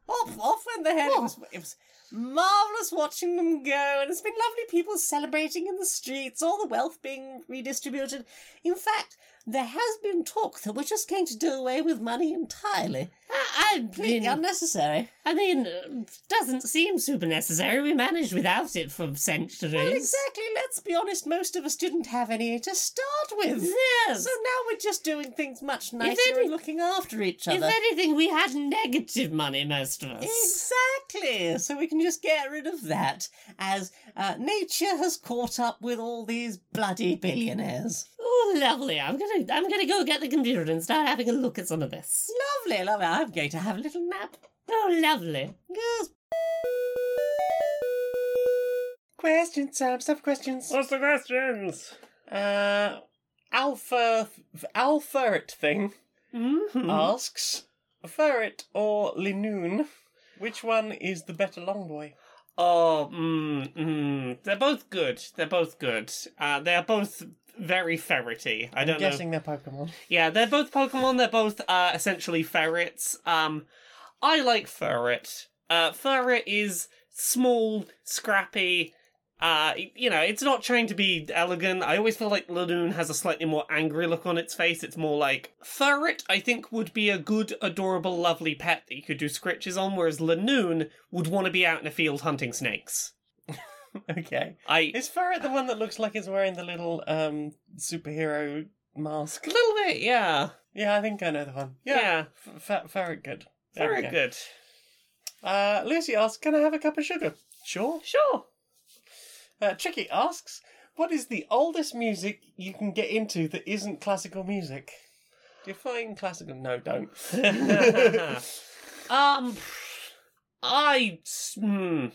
off, off went the head. It was, it was marvellous watching them go, and it's been lovely people celebrating in the streets, all the wealth being redistributed. In fact, there has been talk that we're just going to do away with money entirely. I, Completely unnecessary. I mean, it doesn't seem super necessary. We managed without it for centuries. Well, exactly. Let's be honest, most of us didn't have any to start with. Yes. So now we're just doing things much nicer any- and looking after each other. If anything, we had negative money, most of us. Exactly. So we can just get rid of that, as uh, nature has caught up with all these bloody billionaires. Oh, lovely. I'm gonna, I'm gonna go get the computer and start having a look at some of this. Lovely, lovely. I'm going to have a little nap. Oh, lovely. Yes. Questions, Sam. Stuff questions. What's the questions? Uh, Alpha Alpharet thing Mm-hmm. asks, Furret or Linoone, which one is the better long boy? Oh, mm, mm. They're both good. They're both good. Uh, they're both very ferrety. I I'm don't know. guessing they're Pokemon. Yeah, they're both Pokemon. They're both uh, essentially ferrets. Um, I like Furret. Uh, Furret is small, scrappy. Uh, you know, it's not trying to be elegant. I always feel like Linoone has a slightly more angry look on its face. It's more like Furret. I think would be a good, adorable, lovely pet that you could do scritches on, whereas Linoone would want to be out in a field hunting snakes. okay. I Is Furret the one that looks like it's wearing the little um superhero mask? a little bit, yeah, Yeah, I think I know the one. Yeah. yeah, F- ferret good. There we very go. good. Uh, Lucy asks, can I have a cup of sugar? Sure. Sure. Uh, Tricky asks, what is the oldest music you can get into that isn't classical music? Define classical. No, don't. um, I. Hmm.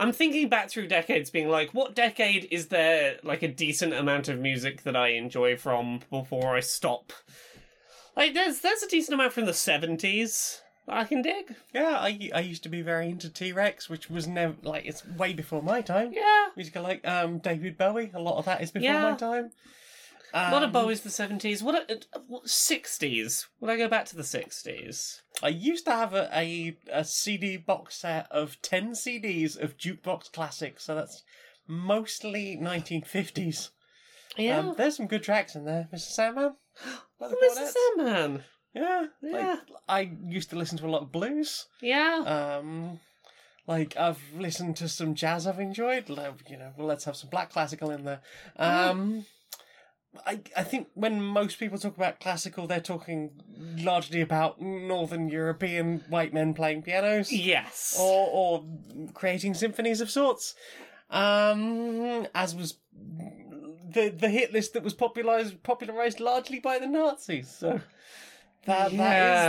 I'm thinking back through decades, being like, what decade is there like a decent amount of music that I enjoy from before I stop? Like, there's there's a decent amount from the seventies I can dig. Yeah, I, I used to be very into T Rex, which was never like it's way before my time. Yeah, Music I like um David Bowie. A lot of that is before Yeah. my time. A lot of Um, Bowie's the seventies. What sixties? Would I go back to the sixties? I used to have a, a a CD box set of ten CDs of jukebox classics, so that's mostly 1950s. Yeah, Um, there's some good tracks in there, Mr. Sandman. Like the Mr. Sandman. Yeah, Yeah. Like, I used to listen to a lot of blues. Yeah. Um, like I've listened to some jazz I've enjoyed. Like, you know, well, let's have some black classical in there. Um, I, I think when most people talk about classical, they're talking largely about Northern European white men playing pianos Yes. or, or creating symphonies of sorts. Um, as was the the hit list that was popularized popularized largely by the Nazis. So that that is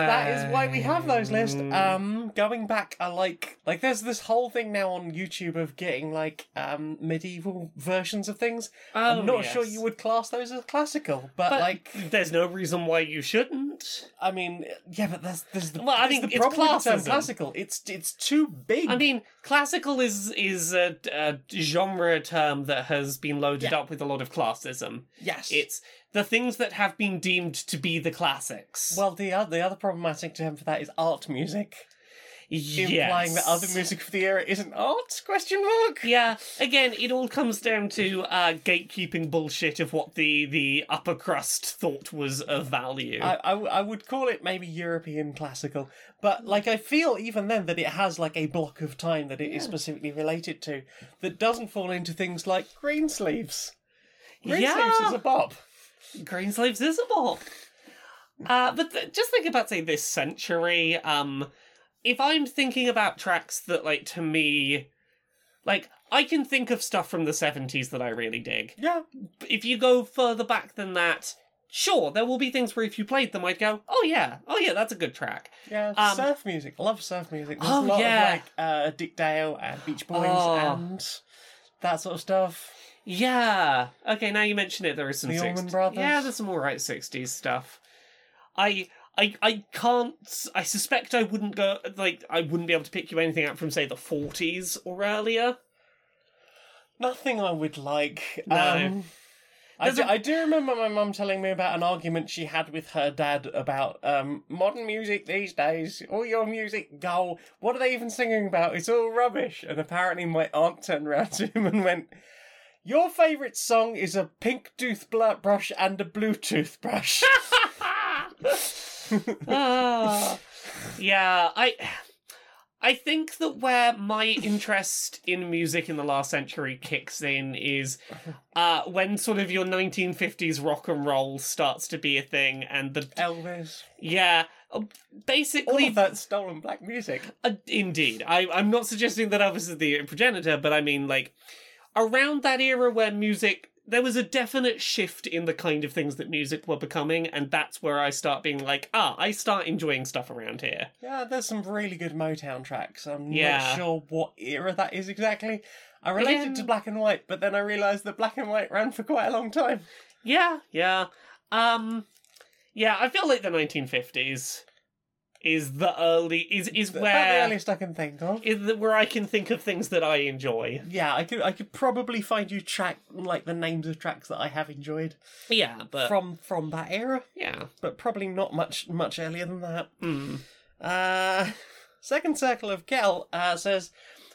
that is why we have those lists. Um, going back, I like like there's this whole thing now on YouTube of getting like um medieval versions of things. Oh, I'm not sure you would class those as classical, but, But like there's no reason why you shouldn't. I mean, yeah, but that's there's the Well, I mean, the it's problem with the term classical. It's it's too big. I mean, classical is is a, a genre term that has been loaded Yeah. up with a lot of classism. yes, It's the things that have been deemed to be the classics. Well, the other the other problematic term for that is art music, implying that other music of the era isn't art? Question mark. Yeah, again, it all comes down to uh, gatekeeping bullshit of what the, the upper crust thought was of value. I, I, I would call it maybe European classical, but like I feel even then that it has like a block of time that it is specifically related to that doesn't fall into things like Greensleeves. Greensleeves Yeah. is a bop. Greensleeves is a bop. Uh, but th- just think about, say, this century. Um, if I'm thinking about tracks that, like, to me, like, I can think of stuff from the 70s that I really dig. Yeah, If you go further back than that, sure, there will be things where if you played them, I'd go, oh yeah, oh yeah, that's a good track. yeah. Um, surf music. I love surf music. There's Oh, a lot yeah. of like uh, Dick Dale and Beach Boys Oh. and that sort of stuff. Yeah. Okay, now you mention it, there is some The 60s. Allman Brothers. Yeah, there's some alright 60s stuff. I. I, I can't. I suspect I wouldn't go. Like, I wouldn't be able to pick you anything out from, say, the 40s or earlier. Nothing I would like. No. Um, I do, a- I do remember my mum telling me about an argument she had with her dad about um, modern music these days. All your music, go. What are they even singing about? It's all rubbish. And apparently, my aunt turned around to him and went, "Your favourite song is a pink toothbrush and a blue toothbrush." Ah. yeah, I I think that where my interest in music in the last century kicks in is uh when sort of your 1950s rock and roll starts to be a thing and the Elvis. yeah, uh, All basically of that stolen black music. uh, indeed. I I'm not suggesting that Elvis is the progenitor, but I mean like around that era where music there was a definite shift in the kind of things that music were becoming, and that's where I start being like, ah, I start enjoying stuff around here. Yeah, there's some really good Motown tracks. I'm Yeah. not sure what era that is exactly. I related Again- to black and white, but then I realised that black and white ran for quite a long time. Yeah, yeah. Um yeah, I feel like the 1950s is the early is is About the where earliest I can think of. is the, where I can think of things that I enjoy. Yeah, I could I could probably find you track like the names of tracks that I have enjoyed Yeah, but from from that era, yeah. but probably not much much earlier than that. Mm. Uh, second circle of Kel uh, says.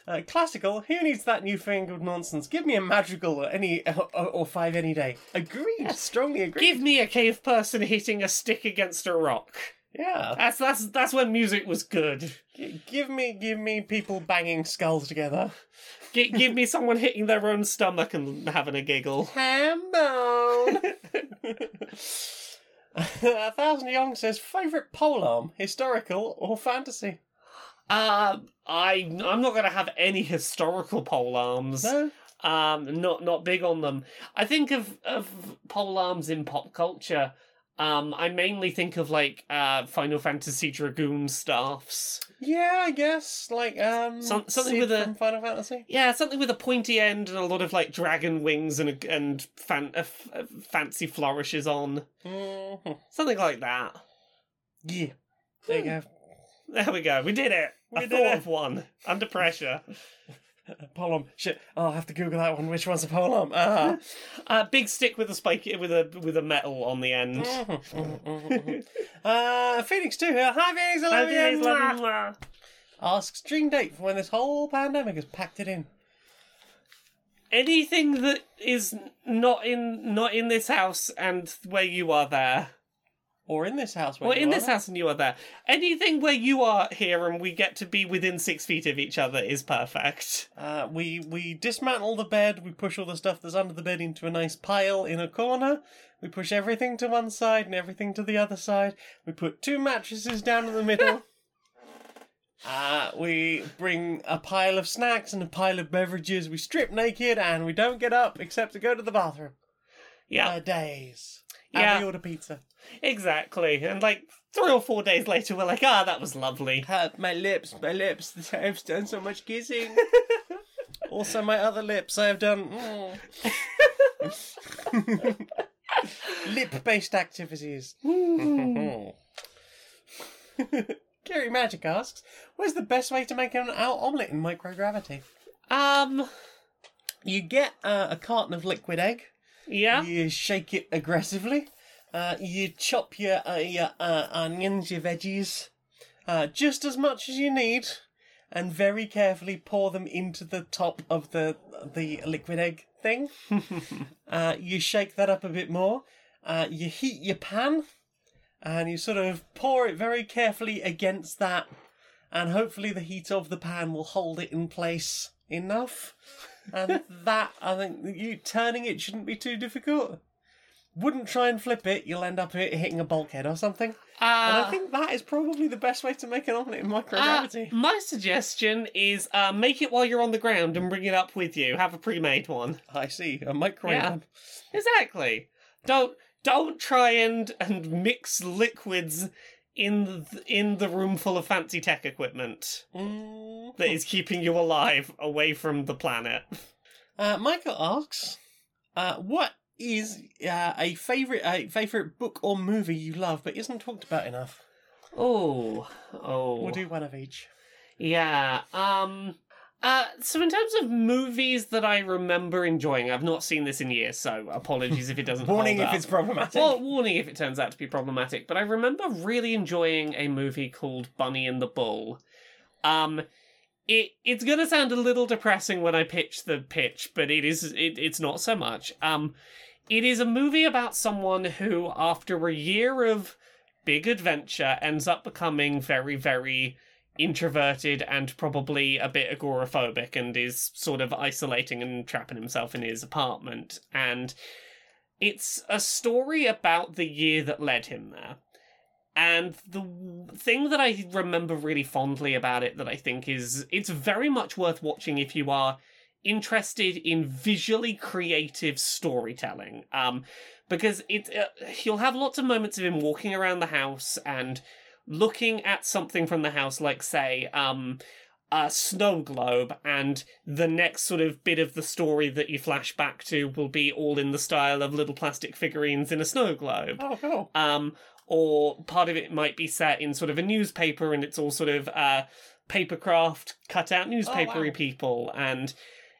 Uh, classical. Who needs that newfangled nonsense? Give me a madrigal or any or, or five any day. Agreed. Strongly agreed. Give me a cave person hitting a stick against a rock. Yeah. That's that's that's when music was good. G- give me, give me people banging skulls together. G- give me someone hitting their own stomach and having a giggle. Hambone. a thousand young says favorite polearm, historical or fantasy? Uh, I I'm not gonna have any historical pole arms. No. Um, not not big on them. I think of of pole arms in pop culture. Um, I mainly think of like uh Final Fantasy Dragoon staffs. Yeah, I guess like um Some- something with a- Final Fantasy. Yeah, something with a pointy end and a lot of like dragon wings and a, and fan, uh, f- uh, fancy flourishes on. Mhm. Something like that. Yeah. There you go. There we go. We did it. We I did thought it. of one under pressure. Polearm. Shit. Oh, I have to Google that one. Which one's a polearm? Ah. Uh, big stick with a spike with a with a metal on the end. uh, Phoenix too here. Hi, Phoenix. I love you. Asks dream date for when this whole pandemic has packed it in. Anything that is not in not in this house and where you are there. Or in this house. Where Well, in this house and you are there. Anything where you are here and we get to be within six feet of each other is perfect. Uh, we we dismantle the bed. We push all the stuff that's under the bed into a nice pile in a corner. We push everything to one side and everything to the other side. We put two mattresses down in the middle. uh, we bring a pile of snacks and a pile of beverages. We strip naked and we don't get up except to go to the bathroom. Yeah, For days. Yeah. And we order pizza. Exactly. And like three or four days later, we're like, ah, that was lovely. My lips, my lips. I've done so much kissing. also, my other lips, I have done. mm. Lip based activities. Gary Magic asks, Where's the best way to make an out omelette in microgravity? Um, You get uh, a carton of liquid egg, yeah. you shake it aggressively, uh, you chop your, uh, your uh, onions, your veggies, uh, just as much as you need, and very carefully pour them into the top of the the liquid egg thing. uh, you shake that up a bit more. Uh, you heat your pan, and you sort of pour it very carefully against that, and hopefully the heat of the pan will hold it in place enough. And that, I think, you turning it shouldn't be too difficult. Wouldn't try and flip it; you'll end up hitting a bulkhead or something. And Uh, I think that is probably the best way to make an omelette in uh, microgravity. my suggestion is uh, make it while you're on the ground and bring it up with you. Have a pre-made one. I see a microwave. Yeah. Exactly. Don't don't try and and mix liquids in the, in the room full of fancy tech equipment Mm. that is keeping you alive away from the planet. Uh, Michael asks, uh, "What is uh, a favorite a favorite book or movie you love but isn't talked about enough?" Oh, oh, We'll do one of each. yeah. Um. Uh, so in terms of movies that I remember enjoying, I've not seen this in years, so apologies if it doesn't. Warning if it's problematic. Well, warning if it turns out to be problematic. But I remember really enjoying a movie called Bunny and the Bull. Um, it it's gonna sound a little depressing when I pitch the pitch, but it is it, it's not so much. Um, it is a movie about someone who, after a year of big adventure, ends up becoming very very introverted and probably a bit agoraphobic and is sort of isolating and trapping himself in his apartment and it's a story about the year that led him there. And the thing that I remember really fondly about it that I think is it's very much worth watching if you are interested in visually creative storytelling. Um because it uh, you'll have lots of moments of him walking around the house and looking at something from the house like say um a snow globe, and the next sort of bit of the story that you flash back to will be all in the style of little plastic figurines in a snow globe. oh, cool. Um, or part of it might be set in sort of a newspaper, and it's all sort of uh, papercraft, cut out newspapery wow. people, and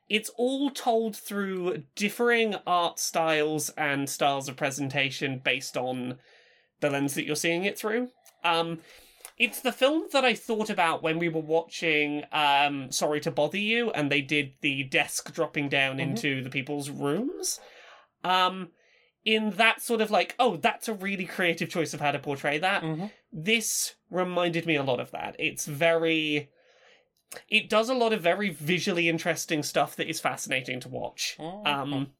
it's all told through differing art styles and styles of presentation based on the lens that you're seeing it through. Um, it's the film that I thought about when we were watching um, Sorry to Bother You, and they did the desk dropping down into the people's rooms. Um, in that sort of like, oh, that's a really creative choice of how to portray that. Mhm. This reminded me a lot of that. It's very. It does a lot of very visually interesting stuff that is fascinating to watch. Mhm. Um,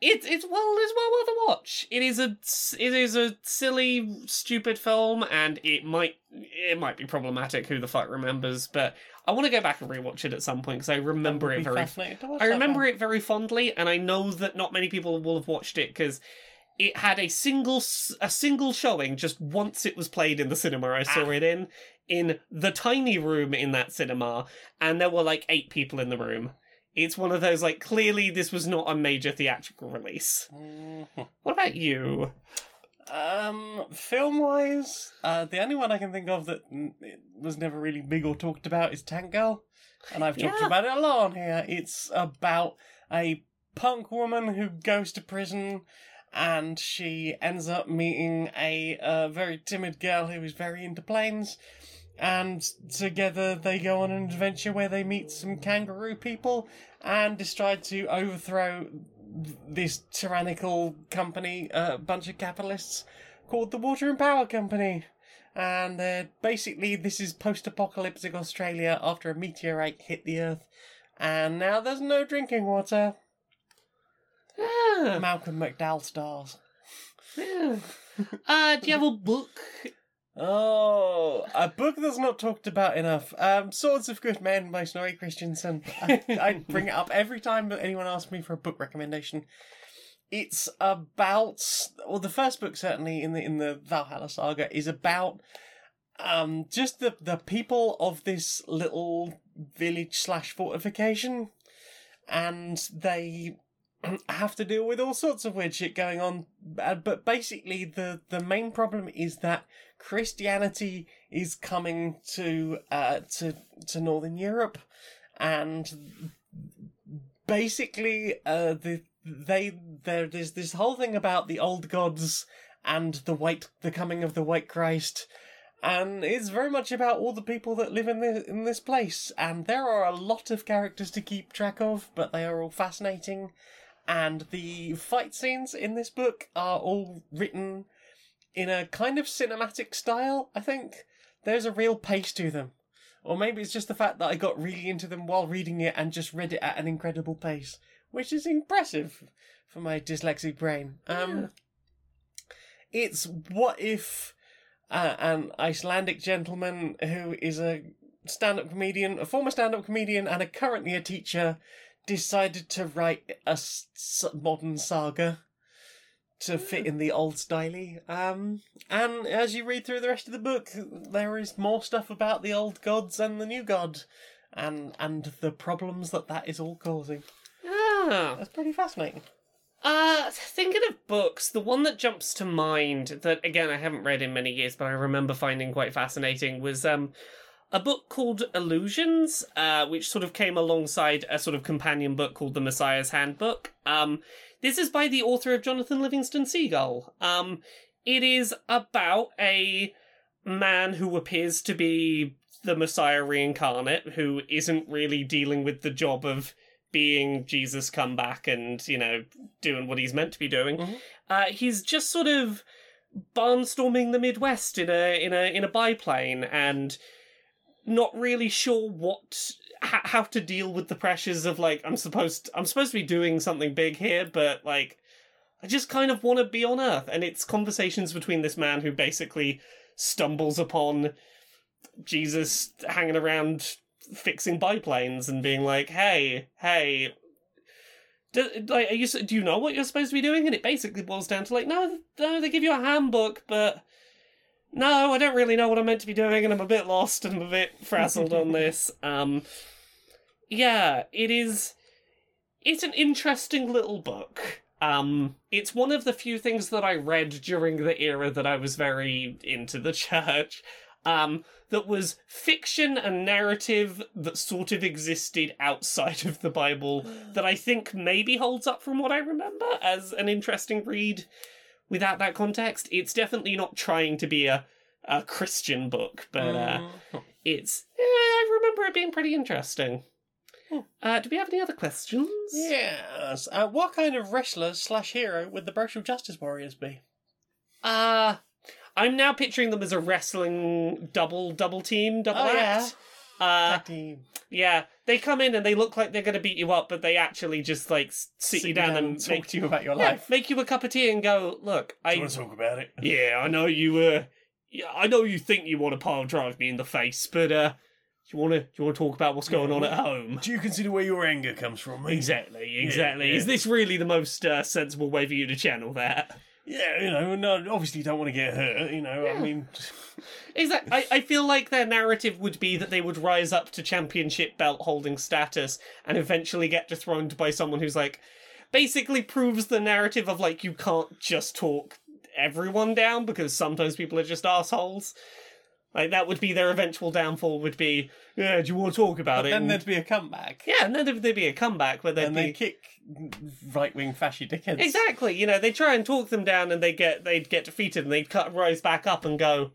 it's it's well it's well worth a watch. It is a it is a silly stupid film, and it might it might be problematic. Who the fuck remembers? But I want to go back and rewatch it at some point because I remember it very fascinating to watch I remember it very fondly, and I know that not many people will have watched it because it had a single a single showing just once it was played in the cinema. I saw Ah. it in in the tiny room in that cinema, and there were like eight people in the room. It's one of those like clearly this was not a major theatrical release. Mhm. What about you? Um, film wise, uh, the only one I can think of that was never really big or talked about is Tank Girl, and I've talked Yeah. about it a lot on here. It's about a punk woman who goes to prison, and she ends up meeting a uh, very timid girl who is very into planes. And together they go on an adventure where they meet some kangaroo people and decide to overthrow this tyrannical company, a bunch of capitalists, called the Water and Power Company. And uh, basically, this is post apocalyptic Australia after a meteorite hit the Earth. And now there's no drinking water. Ah, Malcolm McDowell stars. yeah. Uh, do you have a book? Oh, a book that's not talked about enough. Um, Swords of Good Men by Snorri Kristjansson. I, I bring it up every time that anyone asks me for a book recommendation. It's about, well, the first book certainly in the in the Valhalla saga is about um just the the people of this little village slash fortification, and they have to deal with all sorts of weird shit going on. Uh, But basically, the the main problem is that Christianity is coming to uh to to Northern Europe, and basically, uh, the they there there's this whole thing about the old gods and the white the coming of the white Christ. And it's very much about all the people that live in this in this place, and there are a lot of characters to keep track of, but they are all fascinating and the fight scenes in this book are all written in a kind of cinematic style, I think. There's a real pace to them. Or maybe it's just the fact that I got really into them while reading it and just read it at an incredible pace, which is impressive for my dyslexic brain. Um, It's what if uh, an Icelandic gentleman who is a stand up comedian, a former stand up comedian, and a currently a teacher decided to write a s- modern saga to fit in the old style. Um, and as you read through the rest of the book, there is more stuff about the old gods and the new god, and and the problems that that is all causing. Ah. That's pretty fascinating. Uh, thinking of books, the one that jumps to mind that again I haven't read in many years, but I remember finding quite fascinating was um a book called Illusions, uh, which sort of came alongside a sort of companion book called The Messiah's Handbook. Um, this is by the author of Jonathan Livingston Seagull. Um, it is about a man who appears to be the Messiah reincarnate, who isn't really dealing with the job of being Jesus come back and, you know, doing what he's meant to be doing. Mhm. Uh, he's just sort of barnstorming the Midwest in a in a in a biplane and not really sure what how to deal with the pressures of like I'm supposed I'm supposed to be doing something big here, but like I just kind of want to be on Earth, and it's conversations between this man who basically stumbles upon Jesus hanging around fixing biplanes and being like, "Hey, hey." Do, like, are you, do you know what you're supposed to be doing? And it basically boils down to like, no, no, they give you a handbook, but no, I don't really know what I'm meant to be doing, and I'm a bit lost and I'm a bit frazzled on this. Um, yeah, it is. It's an interesting little book. Um, it's one of the few things that I read during the era that I was very into the church. Um, that was fiction and narrative that sort of existed outside of the Bible that I think maybe holds up from what I remember as an interesting read without that context. It's definitely not trying to be a, a Christian book, but uh, Mm. it's. eh, I remember it being pretty interesting. Hmm. Uh, do we have any other questions? Yes. Uh, what kind of wrestler slash hero would the Brocial Justice Warriors be? Uh, I'm now picturing them as a wrestling double double team double Oh, yeah. act. Uh, Tag team. yeah, they come in and they look like they're going to beat you up, but they actually just like s- sit, you down, and talk make, to you about your yeah, life. make you a cup of tea and go, look, I want to talk about it? yeah, I know you uh, yeah, I know you think you want to pile drive me in the face, but uh, you want to do you want to talk about what's going on at home. Do you consider where your anger comes from, mate? Exactly, exactly. yeah. Is this really the most uh, sensible way for you to channel that? Yeah, you know, no, obviously you don't want to get hurt, you know, I mean, Exactly. I, I feel like their narrative would be that they would rise up to championship belt holding status and eventually get dethroned by someone who's like basically proves the narrative of like you can't just talk everyone down because sometimes people are just assholes. Like that would be their eventual downfall would be, yeah, do you want to talk about But it? then And- there'd be a comeback. yeah, and then there'd, there'd be a comeback where they'd and be they kick right wing fashy dickheads. Exactly. You know, they try and talk them down and they get they'd get defeated and they'd cut rise back up and go,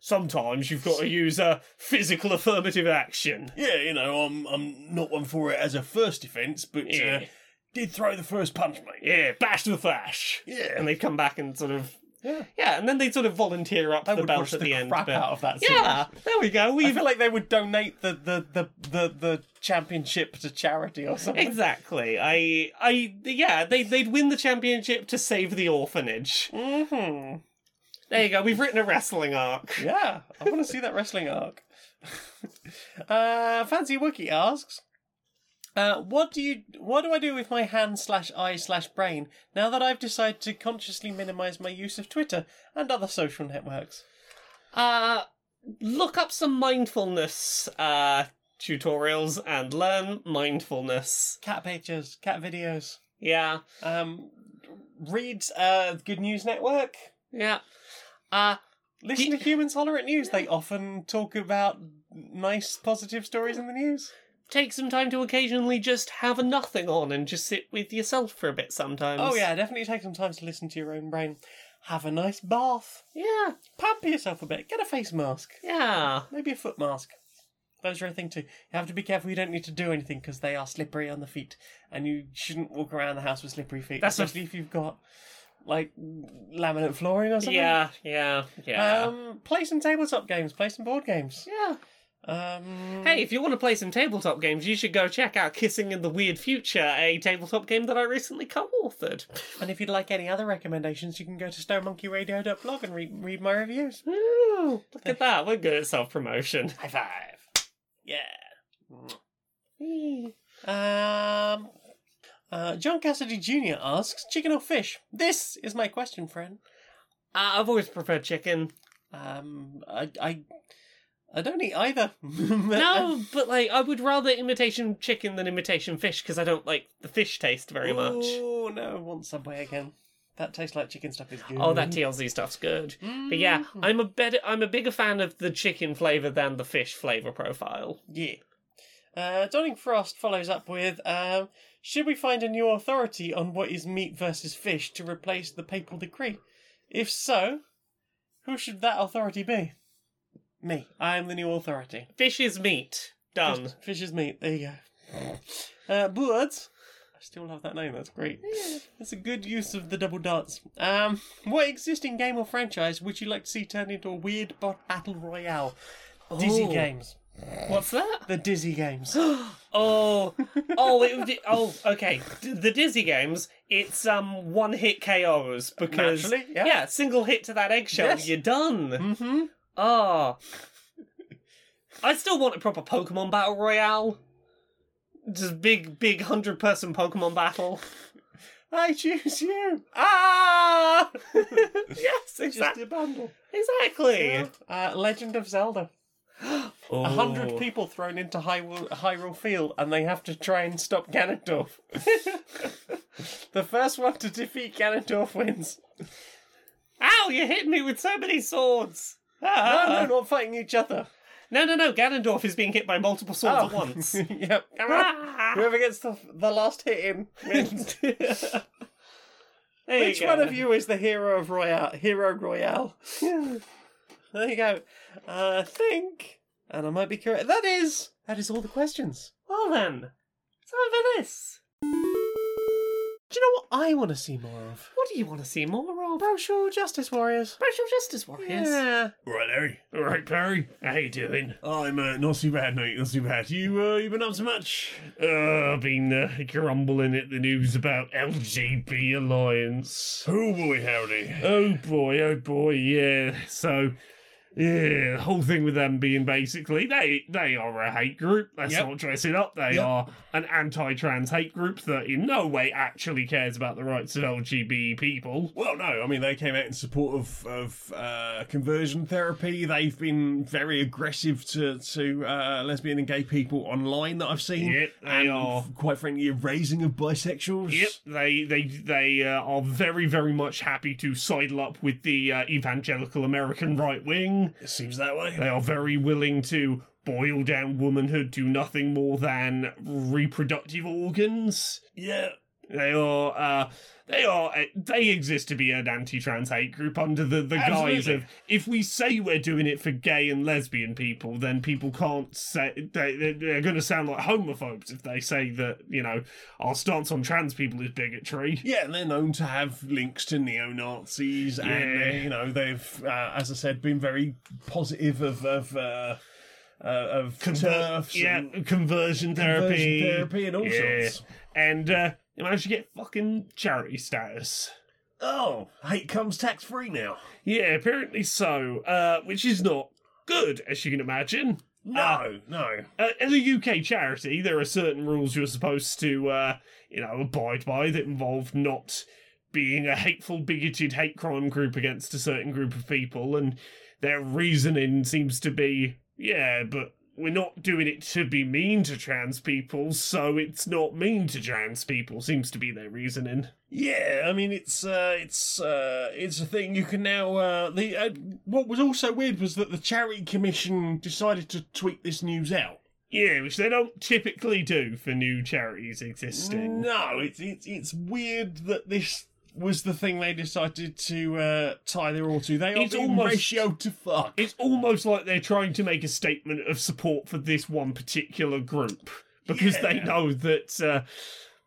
Sometimes you've got to use a physical affirmative action. yeah, you know, I'm I'm not one for it as a first defence, but Yeah. uh, did throw the first punch, mate. Yeah, bash the flash. Yeah. And they'd come back and sort of Yeah. Yeah, and then they'd sort of volunteer up I the belt at the, the, end. crap but- out of that. Yeah, there we go. I We've feel like they would donate the the, the, the, the championship to charity or something. exactly. I, I, yeah, they they'd win the championship to save the orphanage. hmm There you go. We've written a wrestling arc. Yeah, I want to see that wrestling arc. uh, Fancy Wookie asks, uh, "What do you? What do I do with my hand slash eye slash brain now that I've decided to consciously minimise my use of Twitter and other social networks?" Uh, look up some mindfulness uh tutorials and learn mindfulness. Cat pictures, cat videos. Yeah, Um, read uh, Good News Network. yeah. Uh, Listen to Humans Holler at News. They often talk about nice, positive stories in the news. take some time to occasionally just have a nothing on and just sit with yourself for a bit sometimes. Oh yeah, definitely take some time to listen to your own brain. Have a nice bath. Yeah, Pamper yourself a bit. Get a face mask. yeah. Maybe a foot mask. Those are a thing too. You have to be careful you don't need to do anything because they are slippery on the feet. And you shouldn't walk around the house with slippery feet. That's a- especially if you've got, like, laminate flooring or something. Yeah, yeah, yeah. Um, play some tabletop games. Play some board games. yeah. Um, Hey, if you want to play some tabletop games, you should go check out Kissing in the Weird Future, a tabletop game that I recently co-authored. And if you'd like any other recommendations, you can go to stonemonkeyradio.blog and read, read my reviews. Ooh, look at that. We're good at self-promotion. High five. Yeah. Um, uh, John Cassidy Jr. asks, chicken or fish? This is my question, friend. Uh, I've always preferred chicken. Um, I, I, I don't eat either. No, but like I would rather imitation chicken than imitation fish because I don't like the fish taste very much. Oh no, I want Subway again. That tastes like chicken stuff is good. Oh, that TLC stuff's good. But yeah, Mm. I'm a better, I'm a bigger fan of the chicken flavor than the fish flavor profile. Yeah. Uh, Donning Frost follows up with, um, should we find a new authority on what is meat versus fish to replace the papal decree? If so, who should that authority be? Me. I am the new authority. Fish is meat. Done. Fish, fish is meat. There you go. Uh, Birds. I still love that name. That's great. That's a good use of the double dots. Um, what existing game or franchise would you like to see turned into a weird bot battle royale? Dizzy Oh. games. What's that? The Dizzy games. Oh, oh, it would. Oh, okay. D- The Dizzy games. It's um one hit KOs because Naturally, yeah. single hit to that eggshell, Yes. you're done. mm-hmm. Ah, I still want a proper Pokemon battle royale. Just big, big hundred person Pokemon battle. I choose you. Ah! yes, Just exactly. a bundle. Exactly. Uh, Legend of Zelda. A Oh. hundred people thrown into Hyrule, Hyrule Field, and they have to try and stop Ganondorf. the first one to defeat Ganondorf wins. Ow! You hit me with so many swords. No, Ah. no, not fighting each other. no, no, no. Ganondorf is being hit by multiple swords at once. yep. Ah. Whoever gets the, the last hit in wins. There Which one of you is the hero of Royale? Hero Royale. There you go. Uh, I think, and I might be correct. That is that is all the questions. Well then, time for this. Do you know what I want to see more of? What do you want to see more of? Social Justice Warriors. Social Justice Warriors. Yeah. All right, Larry. All right, Perry. How you doing? I'm uh, not too bad, mate. Not too bad. You uh, you been up to much? Uh, I've been uh, grumbling at the news about LGB Alliance. Oh boy, howdy. Oh boy, oh boy, yeah. So. Yeah, the whole thing with them being basically they they are a hate group. Let's Yep. not dress it up. They Yep. are an anti-trans hate group that in no way actually cares about the rights of LGBT people. Well, no, I mean they came out in support of of uh, conversion therapy. They've been very aggressive to to uh, lesbian and gay people online that I've seen. Yep, they and are. quite frankly, a raising of bisexuals. Yep, they they they uh, are very very much happy to sidle up with the uh, evangelical American right wing. It seems that way. They are very willing to boil down womanhood to nothing more than reproductive organs. Yeah. They are, uh, they are, uh, they exist to be an anti-trans hate group under the, the guise of if we say we're doing it for gay and lesbian people, then people can't say they, they- they're going to sound like homophobes if they say that you know our stance on trans people is bigotry. Yeah, and they're known to have links to neo Nazis, and Yeah. they, you know they've, uh, as I said, been very positive of of uh, uh, of turfs yeah, and conversion conversion therapy, therapy, and all Yeah. sorts. and uh, they managed to get fucking charity status. Oh, hate comes tax free now. Yeah, apparently so, uh, which is not good, as you can imagine. No, no. Uh, as a UK charity, there are certain rules you're supposed to, uh, you know, abide by that involve not being a hateful, bigoted hate crime group against a certain group of people, and their reasoning seems to be, yeah, but we're not doing it to be mean to trans people, so it's not mean to trans people, seems to be their reasoning. Yeah, I mean it's uh, it's uh, it's a thing you can now. Uh, the uh, what was also weird was that the charity commission decided to tweet this news out. Yeah, which they don't typically do for new charities existing. No, it's it's it's weird that this was the thing they decided to uh, tie their all to. They are It's almost- ratio to fuck. It's almost like they're trying to make a statement of support for this one particular group because they know that uh,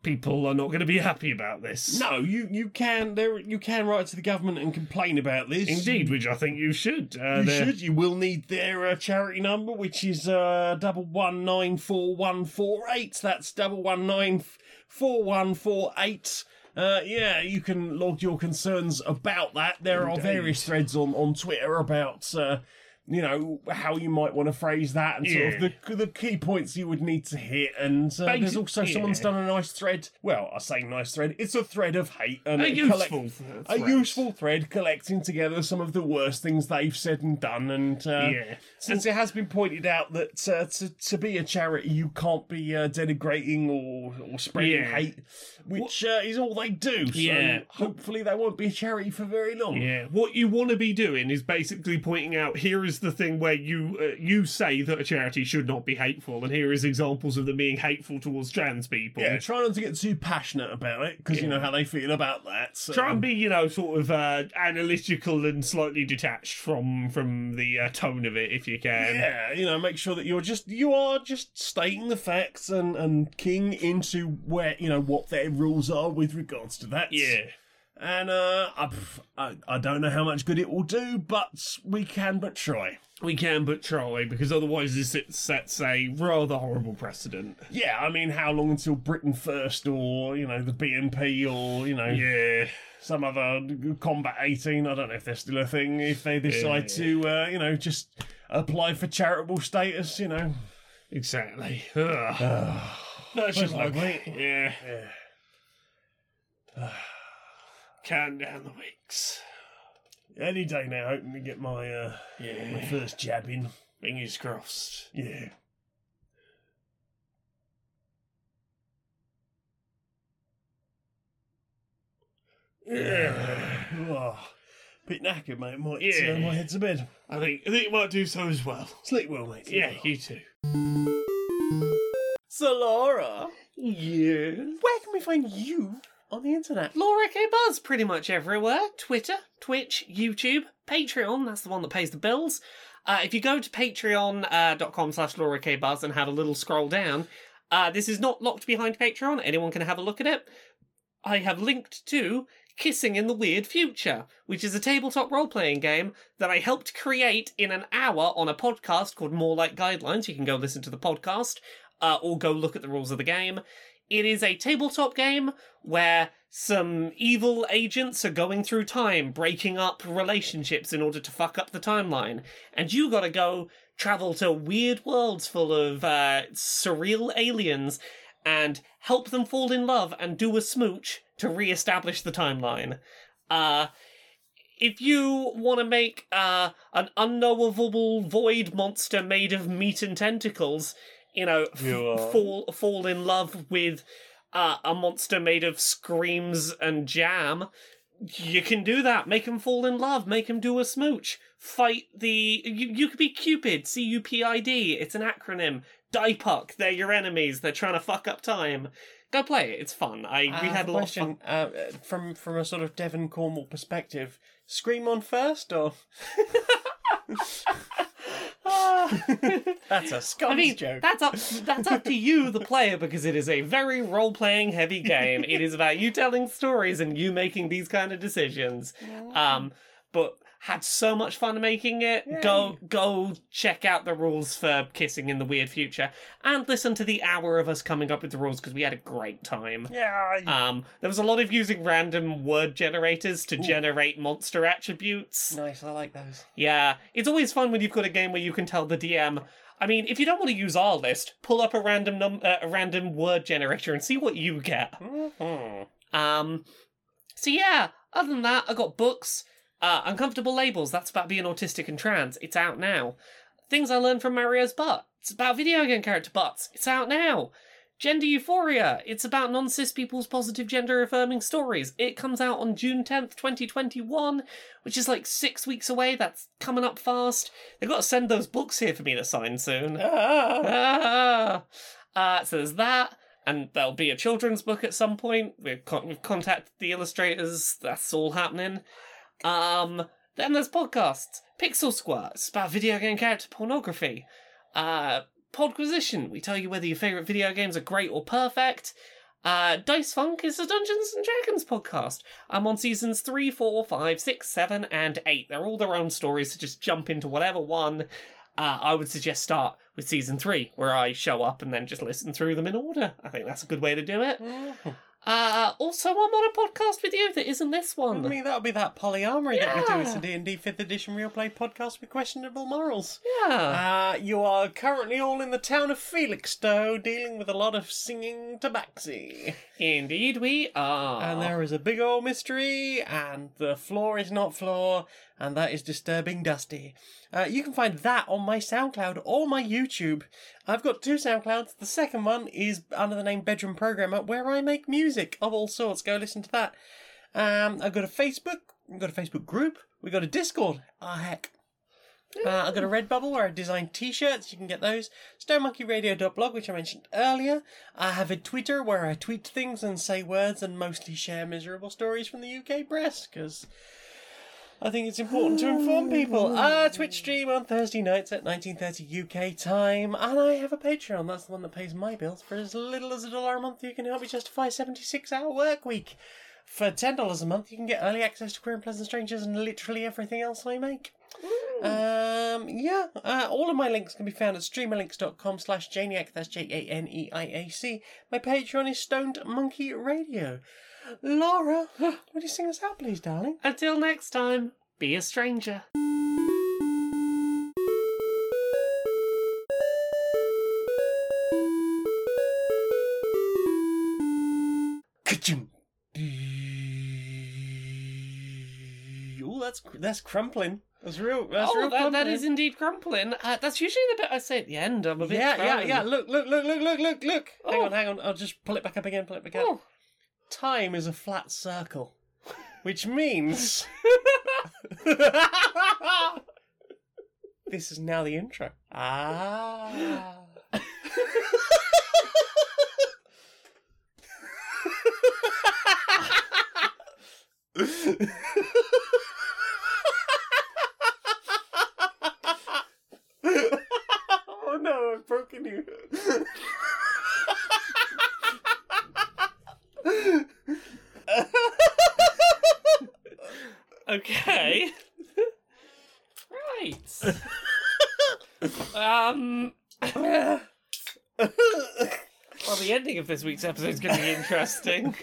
people are not going to be happy about this. No, you you can there you can write to the government and complain about this. Indeed, which I think you should. Uh, You they're- should. You will need their uh, charity number, which is uh, double one nine four one four eight. That's double one nine four one four eight. Uh, yeah, you can log your concerns about that. There are various threads on, on Twitter about uh, you know how you might want to phrase that and sort of the the key points you would need to hit. And uh, there's also someone's done a nice thread. Well, I say nice thread. It's a thread of hate and a useful. collect- a thread. useful thread collecting together some of the worst things they've said and done. And uh, Yeah. since it has been pointed out that uh, to, to be a charity, you can't be uh, denigrating or, or spreading Yeah. hate, which uh, is all they do. So Yeah. hopefully they won't be a charity for very long. Yeah, what you want to be doing is basically pointing out here is the thing where you uh, you say that a charity should not be hateful, and here is examples of them being hateful towards trans people. Yeah, try not to get too passionate about it because you know how they feel about that. So. Try and be, you know, sort of uh, analytical and slightly detached from from the uh, tone of it, if you can. Yeah, you know, make sure that you're just you are just stating the facts and and keying into where you know what their rules are with regards to that. Yeah. And uh, I, I don't know how much good it will do, but we can but try. We can but try, because otherwise this it sets a rather horrible precedent. Yeah, I mean, how long until Britain First, or you know, the BNP, or you know, Yeah. some other Combat 18? I don't know if they're still a thing. If they decide Yeah. to, uh, you know, just apply for charitable status, you know. Exactly. Ugh. That's just ugly. yeah. Yeah. Count down the weeks. Any day now, hoping to get my uh, my first jab in. Fingers crossed. Yeah. Yeah. Oh, bit knackered, mate. Might Yeah. uh, my head to bed. I think I think you might do so as well. Sleep well, mate. Sleep Yeah, well. you too. So, Laura, Yeah. where can we find you on the internet? Laura K Buzz pretty much everywhere. Twitter, Twitch, YouTube, Patreon, that's the one that pays the bills. Uh, if you go to patreon.com slash Laura K Buzz and have a little scroll down, uh, this is not locked behind Patreon. Anyone can have a look at it. I have linked to Kissing in the Weird Future, which is a tabletop role playing game that I helped create in an hour on a podcast called More Like Guidelines. You can go listen to the podcast uh, or go look at the rules of the game. It is a tabletop game where some evil agents are going through time, breaking up relationships in order to fuck up the timeline. And you gotta go travel to weird worlds full of uh, surreal aliens and help them fall in love and do a smooch to re-establish the timeline. Uh, if you want to make uh, an unknowable void monster made of meat and tentacles, you know, Yeah. fall fall in love with uh, a monster made of screams and jam, you can do that. Make him fall in love. Make him do a smooch. Fight the. You, you could be Cupid. C U P I D. It's an acronym. Diepuck. They're your enemies. They're trying to fuck up time. Go play it. It's fun. I we had a lot of fun. question uh, from from a sort of Devon Cornwall perspective. Scream on first, or that's a Scots I mean, joke. that's up that's up to you, the player, because it is a very role playing heavy game. It is about you telling stories and you making these kind of decisions. Um, but had so much fun making it. Go go check out the rules for kissing in the weird future and listen to the hour of us coming up with the rules because we had a great time. yeah, Um, there was a lot of using random word generators to generate monster attributes. nice. I like those. Yeah, it's always fun when you've got a game where you can tell the DM. I mean, if you don't want to use our list, pull up a random num- uh, a random word generator and see what you get. Mhm. Um, so yeah. Other than that, I got books. Uh, Uncomfortable Labels. That's about being autistic and trans. It's out now. Things I learned from Mario's butt. It's about video game character butts. It's out now. Gender Euphoria. It's about non cis people's positive gender affirming stories. It comes out on June 10th, 2021, which is like six weeks away. That's coming up fast. They've got to send those books here for me to sign soon. Ah. Ah. Uh, so there's that, and there'll be a children's book at some point. We've, con- we've contacted the illustrators. That's all happening. Um, then there's podcasts. Pixel Squirt. It's about video game character pornography. Uh, Podquisition. We tell you whether your favorite video games are great or perfect. Uh, Dice Funk is a Dungeons and Dragons podcast. I'm on seasons 3, 4, 5, 6, 7, and 8. They're all their own stories, so just jump into whatever one. Uh, I would suggest start with season 3, where I show up and then just listen through them in order. I think that's a good way to do it. Uh, also, I'm on a podcast with you that isn't this one. I mean, that'll be that polyamory that we do. It's a D&D 5th edition real play podcast with questionable morals. Yeah. Uh, you are currently all in the town of Felixstowe dealing with a lot of singing tabaxi. Indeed, we are. And there is a big old mystery, and the floor is not floor, and that is disturbing dusty. Uh, you can find that on my SoundCloud or my YouTube. I've got two SoundClouds. The second one is under the name Bedroom Programmer, where I make music of all sorts. Go listen to that. Um, I've got a Facebook. I've got a Facebook group. We've got a Discord. Ah, heck. Uh, I've got a Redbubble where I design t-shirts. You can get those. StoneMonkeyRadio.blog, which I mentioned earlier. I have a Twitter where I tweet things and say words and mostly share miserable stories from the UK press because I think it's important to inform people. Uh, Twitch stream on Thursday nights at 19:30 UK time, and I have a Patreon. That's the one that pays my bills for as little as a dollar a month. You can help me justify a 76-hour work week. For ten dollars a month, you can get early access to Queer and Pleasant Strangers and literally everything else I make. Um, yeah, uh, all of my links can be found at streamerlinks.com slash Janeiac, that's J-A-N-E-I-A-C. My Patreon is Stoned Monkey Radio. Laura, would you sing us out, please, darling? Until next time, be a stranger. Ka-ching. Ooh, that's that's crumpling. That's real. That's oh, real that, that crumpling. is indeed crumpling. Uh, that's usually the bit I say at the end. I'm a bit Yeah, yeah, yeah. Look, look, look, look, look, look, look. Hang Oh. on, hang on. I'll just pull it back up again. Pull it back up. Oh. Time is a flat circle, which means this is now the intro. Ah. oh no, I've broken you. Okay. right. um. well, the ending of this week's episode is going to be interesting.